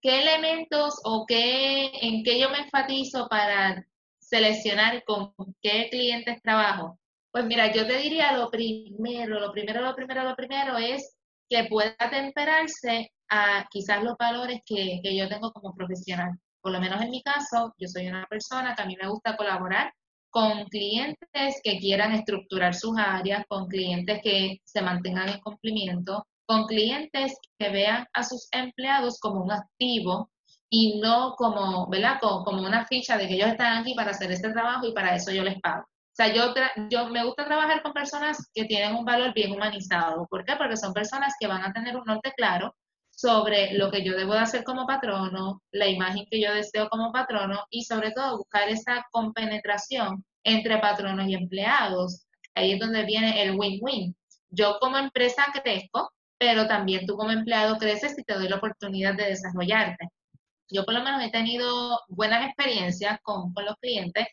qué elementos o qué, en qué yo me enfatizo para seleccionar con qué clientes trabajo? Pues mira, yo te diría lo primero, lo primero, lo primero, lo primero es que pueda temperarse a quizás los valores que, que yo tengo como profesional. Por lo menos en mi caso, yo soy una persona que a mí me gusta colaborar con clientes que quieran estructurar sus áreas, con clientes que se mantengan en cumplimiento, con clientes que vean a sus empleados como un activo y no como, ¿verdad? Como, como una ficha de que ellos están aquí para hacer este trabajo y para eso yo les pago. O sea, yo, yo me gusta trabajar con personas que tienen un valor bien humanizado. ¿Por qué? Porque son personas que van a tener un norte claro sobre lo que yo debo de hacer como patrono, la imagen que yo deseo como patrono y sobre todo buscar esa compenetración entre patronos y empleados. Ahí es donde viene el win-win. Yo como empresa crezco, pero también tú como empleado creces y te doy la oportunidad de desarrollarte. Yo por lo menos he tenido buenas experiencias con, con los clientes,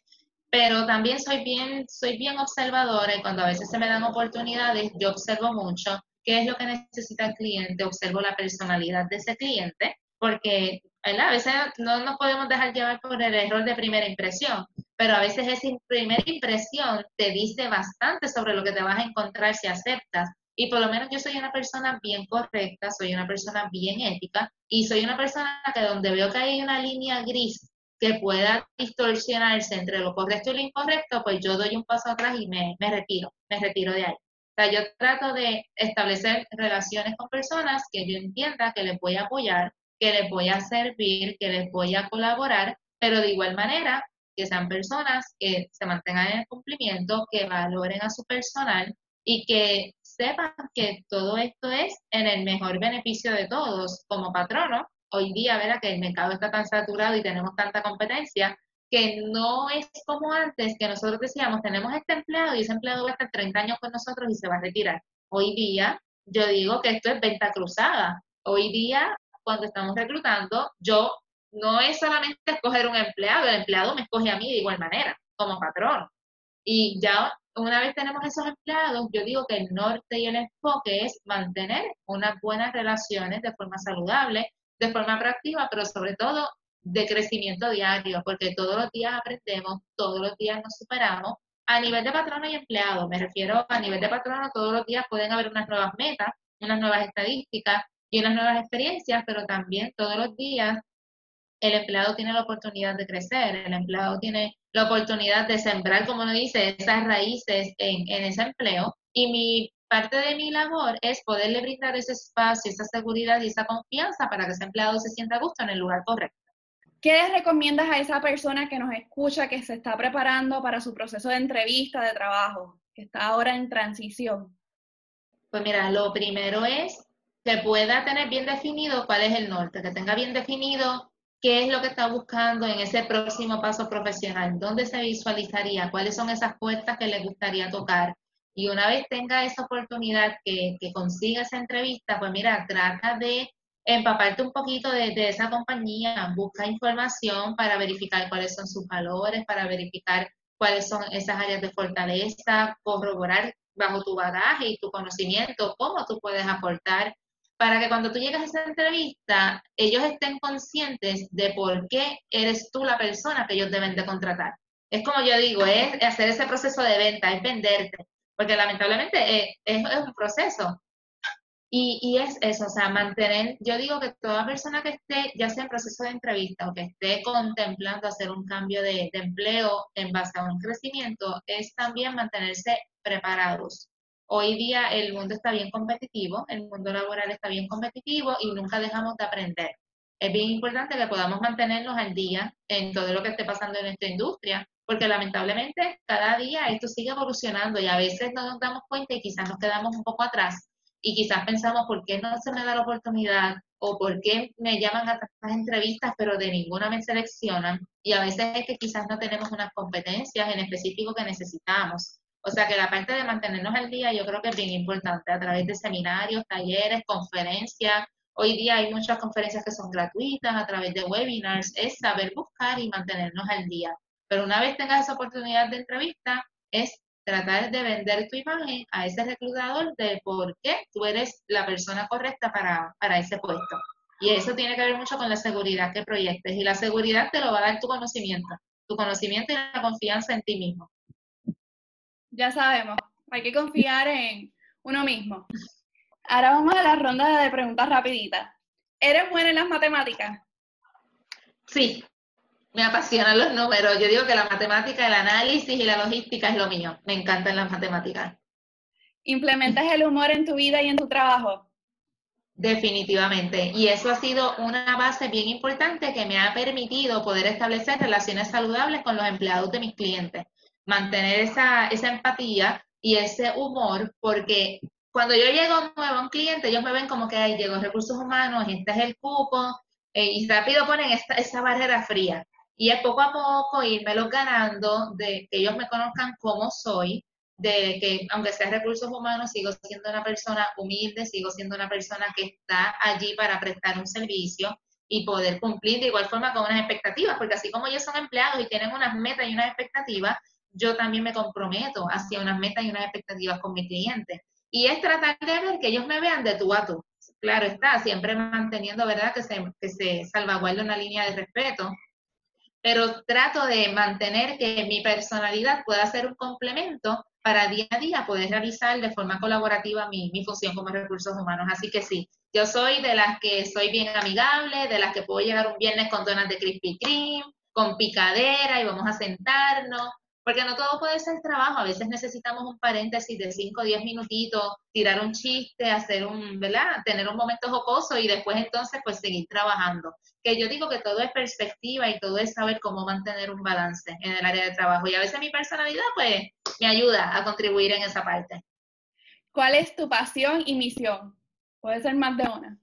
pero también soy bien, soy bien observadora y cuando a veces se me dan oportunidades, yo observo mucho qué es lo que necesita el cliente, observo la personalidad de ese cliente, porque a veces no nos podemos dejar llevar por el error de primera impresión, pero a veces esa primera impresión te dice bastante sobre lo que te vas a encontrar si aceptas. Y por lo menos yo soy una persona bien correcta, soy una persona bien ética y soy una persona que donde veo que hay una línea gris que pueda distorsionarse entre lo correcto y lo incorrecto, pues yo doy un paso atrás y me, me retiro, me retiro de ahí sea, yo trato de establecer relaciones con personas que yo entienda que les voy a apoyar, que les voy a servir, que les voy a colaborar, pero de igual manera que sean personas que se mantengan en el cumplimiento, que valoren a su personal y que sepan que todo esto es en el mejor beneficio de todos. Como patrono, hoy día, ¿verdad? Que el mercado está tan saturado y tenemos tanta competencia, que no es como antes, que nosotros decíamos, tenemos este empleado y ese empleado va a estar 30 años con nosotros y se va a retirar. Hoy día, yo digo que esto es venta cruzada. Hoy día, cuando estamos reclutando, yo no es solamente escoger un empleado, el empleado me escoge a mí de igual manera, como patrón. Y ya una vez tenemos esos empleados, yo digo que el norte y el enfoque es mantener unas buenas relaciones de forma saludable, de forma proactiva, pero sobre todo de crecimiento diario, porque todos los días aprendemos, todos los días nos superamos. A nivel de patrono y empleado, me refiero a nivel de patrono, todos los días pueden haber unas nuevas metas, unas nuevas estadísticas y unas nuevas experiencias, pero también todos los días el empleado tiene la oportunidad de crecer, el empleado tiene la oportunidad de sembrar, como lo dice, esas raíces en, en ese empleo. Y mi parte de mi labor es poderle brindar ese espacio, esa seguridad y esa confianza para que ese empleado se sienta a gusto en el lugar correcto. ¿Qué le recomiendas a esa persona que nos escucha, que se está preparando para su proceso de entrevista de trabajo, que está ahora en transición? Pues mira, lo primero es que pueda tener bien definido cuál es el norte, que tenga bien definido qué es lo que está buscando en ese próximo paso profesional, dónde se visualizaría, cuáles son esas puertas que le gustaría tocar. Y una vez tenga esa oportunidad que, consiga esa entrevista, pues mira, trata de empaparte un poquito de, de, esa compañía, busca información para verificar cuáles son sus valores, para verificar cuáles son esas áreas de fortaleza, corroborar bajo tu bagaje y tu conocimiento cómo tú puedes aportar para que cuando tú llegas a esa entrevista, ellos estén conscientes de por qué eres tú la persona que ellos deben de contratar. Es como yo digo, es hacer ese proceso de venta, es venderte, porque lamentablemente es, es, un proceso. Y, es eso, o sea, mantener, yo digo que toda persona que esté, ya sea en proceso de entrevista o que esté contemplando hacer un cambio de empleo en base a un crecimiento, es también mantenerse preparados Hoy día el mundo está bien competitivo, el mundo laboral está bien competitivo y nunca dejamos de aprender. Es bien importante que podamos mantenernos al día en todo lo que esté pasando en esta industria, porque lamentablemente cada día esto sigue evolucionando y a veces no nos damos cuenta y quizás nos quedamos un poco atrás y quizás pensamos por qué no se me da la oportunidad o por qué me llaman a estas entrevistas pero de ninguna me seleccionan y a veces es que quizás no tenemos unas competencias en específico que necesitamos. O sea que la parte de mantenernos al día yo creo que es bien importante a través de seminarios, talleres, conferencias. Hoy día hay muchas conferencias que son gratuitas a través de webinars. Es saber buscar y mantenernos al día. Pero una vez tengas esa oportunidad de entrevista, es tratar de vender tu imagen a ese reclutador de por qué tú eres la persona correcta para, para ese puesto. Y eso tiene que ver mucho con la seguridad que proyectes. Y la seguridad te lo va a dar tu conocimiento, tu conocimiento y la confianza en ti mismo ya sabemos, hay que confiar en uno mismo. Ahora vamos a la ronda de preguntas rapiditas. ¿Eres buena en las matemáticas? Sí, me apasionan los números. Yo digo que la matemática, el análisis y la logística es lo mío. Me encantan las matemáticas. ¿Implementas el humor en tu vida y en tu trabajo? Definitivamente. Y eso ha sido una base bien importante que me ha permitido poder establecer relaciones saludables con los empleados de mis clientes mantener esa, esa empatía y ese humor, porque cuando yo llego nuevo a un cliente, ellos me ven como que hay llegó recursos humanos, este es el cupo, eh, y rápido ponen esta, esa barrera fría. Y es poco a poco irmelo ganando, de que ellos me conozcan como soy, de que aunque sea recursos humanos, sigo siendo una persona humilde, sigo siendo una persona que está allí para prestar un servicio y poder cumplir de igual forma con unas expectativas, porque así como ellos son empleados y tienen unas metas y unas expectativas, yo también me comprometo hacia unas metas y unas expectativas con mi cliente. Y es tratar de ver que ellos me vean de tu a tú. Claro está, siempre manteniendo, ¿verdad?, que se, que se salvaguarde una línea de respeto, pero trato de mantener que mi personalidad pueda ser un complemento para día a día poder realizar de forma colaborativa mi, mi función como recursos humanos. Así que sí, yo soy de las que soy bien amigable, de las que puedo llegar un viernes con donas de Krispy Kreme, con picadera y vamos a sentarnos, porque no todo puede ser trabajo, a veces necesitamos un paréntesis de 5 o 10 minutitos, tirar un chiste, hacer un, ¿verdad? Tener un momento jocoso y después entonces pues seguir trabajando. Que yo digo que todo es perspectiva y todo es saber cómo mantener un balance en el área de trabajo y a veces mi personalidad pues me ayuda a contribuir en esa parte. ¿Cuál es tu pasión y misión? Puede ser más de una.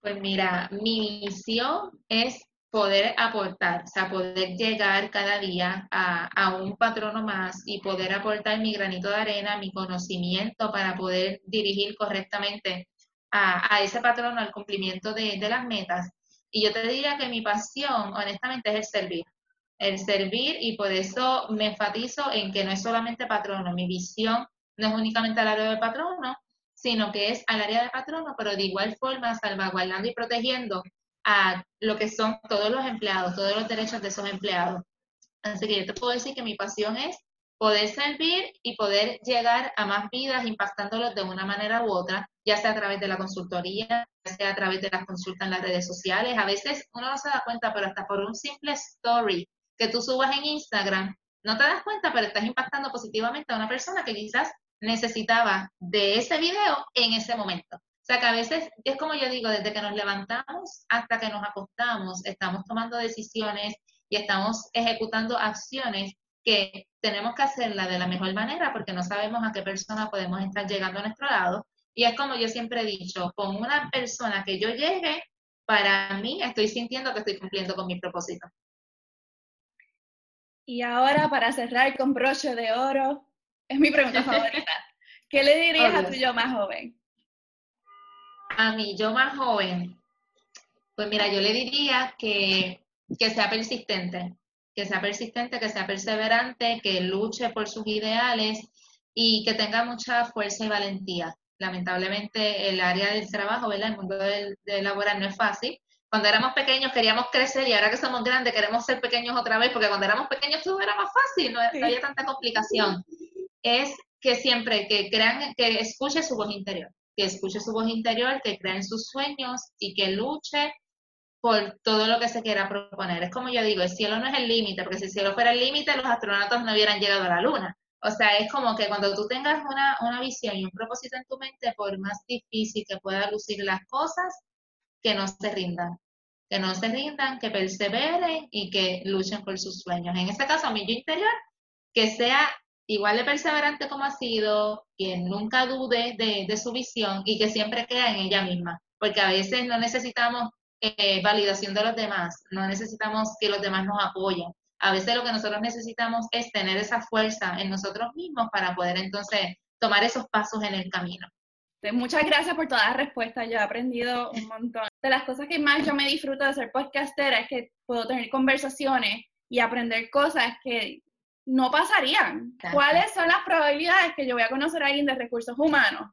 Pues mira, mi misión es poder aportar, o sea, poder llegar cada día a, un patrono más y poder aportar mi granito de arena, mi conocimiento para poder dirigir correctamente a, ese patrono al cumplimiento de, de, las metas. Y yo te diría que mi pasión, honestamente, es el servir. El servir y por eso me enfatizo en que no es solamente patrono, mi visión no es únicamente al área de patrono, sino que es al área de patrono, pero de igual forma salvaguardando y protegiendo a lo que son todos los empleados, todos los derechos de esos empleados. Así que yo te puedo decir que mi pasión es poder servir y poder llegar a más vidas impactándolos de una manera u otra, ya sea a través de la consultoría, ya sea a través de las consultas en las redes sociales. A veces uno no se da cuenta, pero hasta por un simple story que tú subas en Instagram, no te das cuenta, pero estás impactando positivamente a una persona que quizás necesitaba de ese video en ese momento. O sea que a veces es como yo digo, desde que nos levantamos hasta que nos acostamos, estamos tomando decisiones y estamos ejecutando acciones que tenemos que hacerla de la mejor manera porque no sabemos a qué persona podemos estar llegando a nuestro lado. Y es como yo siempre he dicho, con una persona que yo llegue, para mí estoy sintiendo que estoy cumpliendo con mi propósito. Y ahora, para cerrar con broche de oro, es mi pregunta favorita. ¿Qué le dirías a tu yo más joven? A mi yo más joven, pues mira, yo le diría que, que sea persistente, que sea persistente, que sea perseverante, que luche por sus ideales y que tenga mucha fuerza y valentía. Lamentablemente el área del trabajo, ¿verdad? El mundo del, laboral no es fácil, cuando éramos pequeños queríamos crecer y ahora que somos grandes queremos ser pequeños otra vez, porque cuando éramos pequeños todo era más fácil, no, había tanta complicación. Es que siempre que crean, que escuche su voz interior, que escuche su voz interior, que crea en sus sueños y que luche por todo lo que se quiera proponer. Es como yo digo, el cielo no es el límite, porque si el cielo fuera el límite, los astronautas no hubieran llegado a la luna. O sea, es como que cuando tú tengas una, una visión y un propósito en tu mente, por más difícil que pueda lucir las cosas, que no se rindan, que no se rindan, que perseveren y que luchen por sus sueños. En este caso, mi yo interior, que sea igual de perseverante como ha sido, que nunca dude de, su visión y que siempre crea en ella misma, porque a veces no necesitamos eh, validación de los demás, no necesitamos que los demás nos apoyen. A veces lo que nosotros necesitamos es tener esa fuerza en nosotros mismos para poder entonces tomar esos pasos en el camino. Muchas gracias por todas las respuestas. Yo he aprendido un montón. De las cosas que más yo me disfruto de ser podcastera es que puedo tener conversaciones y aprender cosas que no pasarían. ¿Cuáles son las probabilidades que yo voy a conocer a alguien de recursos humanos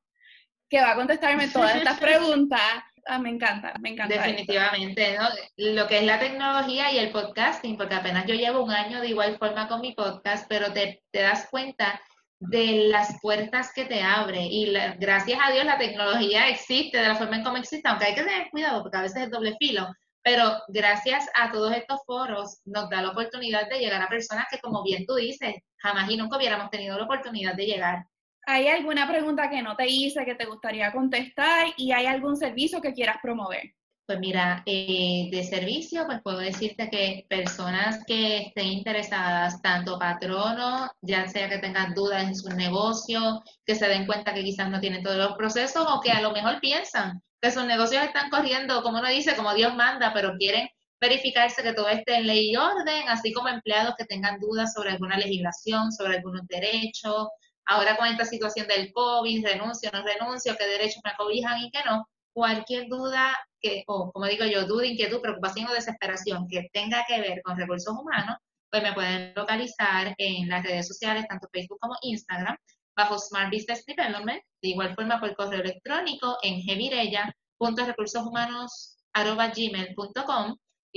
que va a contestarme todas estas preguntas? Ah, me encanta, me encanta. Definitivamente, ¿no? Lo que es la tecnología y el podcasting, porque apenas yo llevo un año de igual forma con mi podcast, pero te, te das cuenta de las puertas que te abre y gracias a Dios la tecnología existe de la forma en como existe, aunque hay que tener cuidado porque a veces es doble filo, pero gracias a todos estos foros nos da la oportunidad de llegar a personas que como bien tú dices, jamás y nunca hubiéramos tenido la oportunidad de llegar. ¿Hay alguna pregunta que no te hice que te gustaría contestar y hay algún servicio que quieras promover? Pues mira, eh, de servicio, pues puedo decirte que personas que estén interesadas, tanto patronos, ya sea que tengan dudas en su negocio, que se den cuenta que quizás no tienen todos los procesos o que a lo mejor piensan que sus negocios están corriendo, como uno dice, como Dios manda, pero quieren verificarse que todo esté en ley y orden, así como empleados que tengan dudas sobre alguna legislación, sobre algunos derechos. Ahora con esta situación del COVID, renuncio, no renuncio, qué derechos me acobijan y qué no cualquier duda que, o como digo yo, duda, inquietud, preocupación o desesperación que tenga que ver con recursos humanos, pues me pueden localizar en las redes sociales, tanto Facebook como Instagram, bajo Smart Business Development, de igual forma por correo electrónico en gmail.com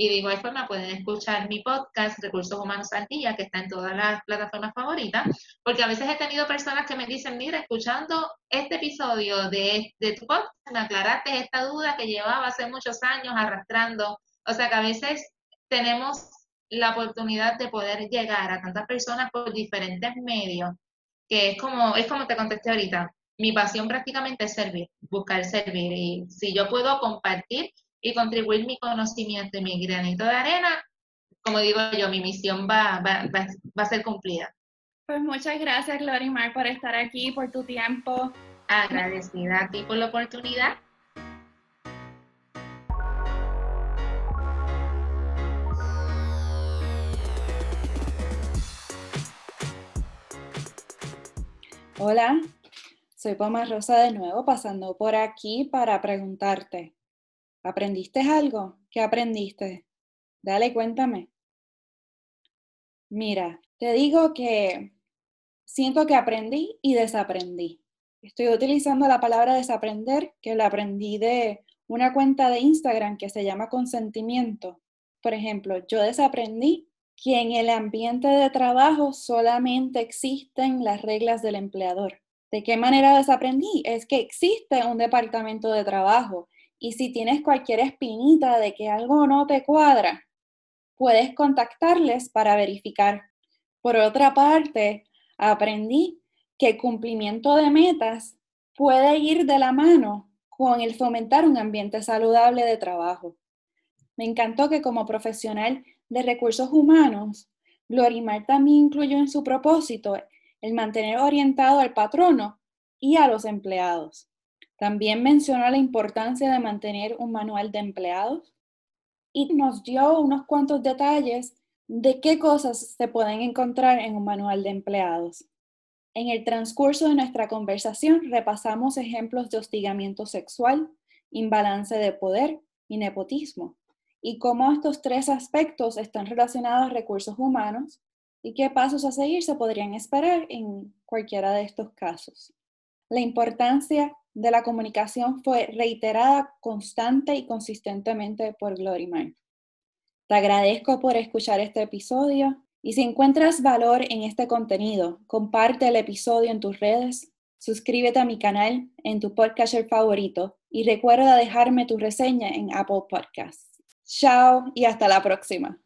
y de igual forma pueden escuchar mi podcast Recursos Humanos Día, que está en todas las plataformas favoritas, porque a veces he tenido personas que me dicen, mira, escuchando este episodio de, de tu podcast, me aclaraste esta duda que llevaba hace muchos años arrastrando. O sea que a veces tenemos la oportunidad de poder llegar a tantas personas por diferentes medios, que es como, es como te contesté ahorita, mi pasión prácticamente es servir, buscar servir. Y si yo puedo compartir y contribuir mi conocimiento y mi granito de arena, como digo yo, mi misión va, va, va, va a ser cumplida. Pues muchas gracias, Glorimar, por estar aquí, por tu tiempo. Agradecida a ti por la oportunidad. Hola, soy Poma Rosa de nuevo, pasando por aquí para preguntarte, ¿aprendiste algo? ¿Qué aprendiste? Dale, cuéntame. Mira, te digo que siento que aprendí y desaprendí. Estoy utilizando la palabra desaprender, que la aprendí de una cuenta de Instagram que se llama consentimiento. Por ejemplo, yo desaprendí que en el ambiente de trabajo solamente existen las reglas del empleador. ¿De qué manera desaprendí? Es que existe un departamento de trabajo y si tienes cualquier espinita de que algo no te cuadra, puedes contactarles para verificar. Por otra parte, aprendí que cumplimiento de metas puede ir de la mano con el fomentar un ambiente saludable de trabajo. Me encantó que como profesional de recursos humanos, Glorimar también incluyó en su propósito el mantener orientado al patrono y a los empleados. También mencionó la importancia de mantener un manual de empleados y nos dio unos cuantos detalles de qué cosas se pueden encontrar en un manual de empleados. En el transcurso de nuestra conversación repasamos ejemplos de hostigamiento sexual, imbalance de poder y nepotismo, y cómo estos tres aspectos están relacionados a recursos humanos y qué pasos a seguir se podrían esperar en cualquiera de estos casos. La importancia de la comunicación fue reiterada constante y consistentemente por Glorimar. Te agradezco por escuchar este episodio y si encuentras valor en este contenido, comparte el episodio en tus redes, suscríbete a mi canal en tu podcaster favorito y recuerda dejarme tu reseña en Apple Podcasts. Chao y hasta la próxima.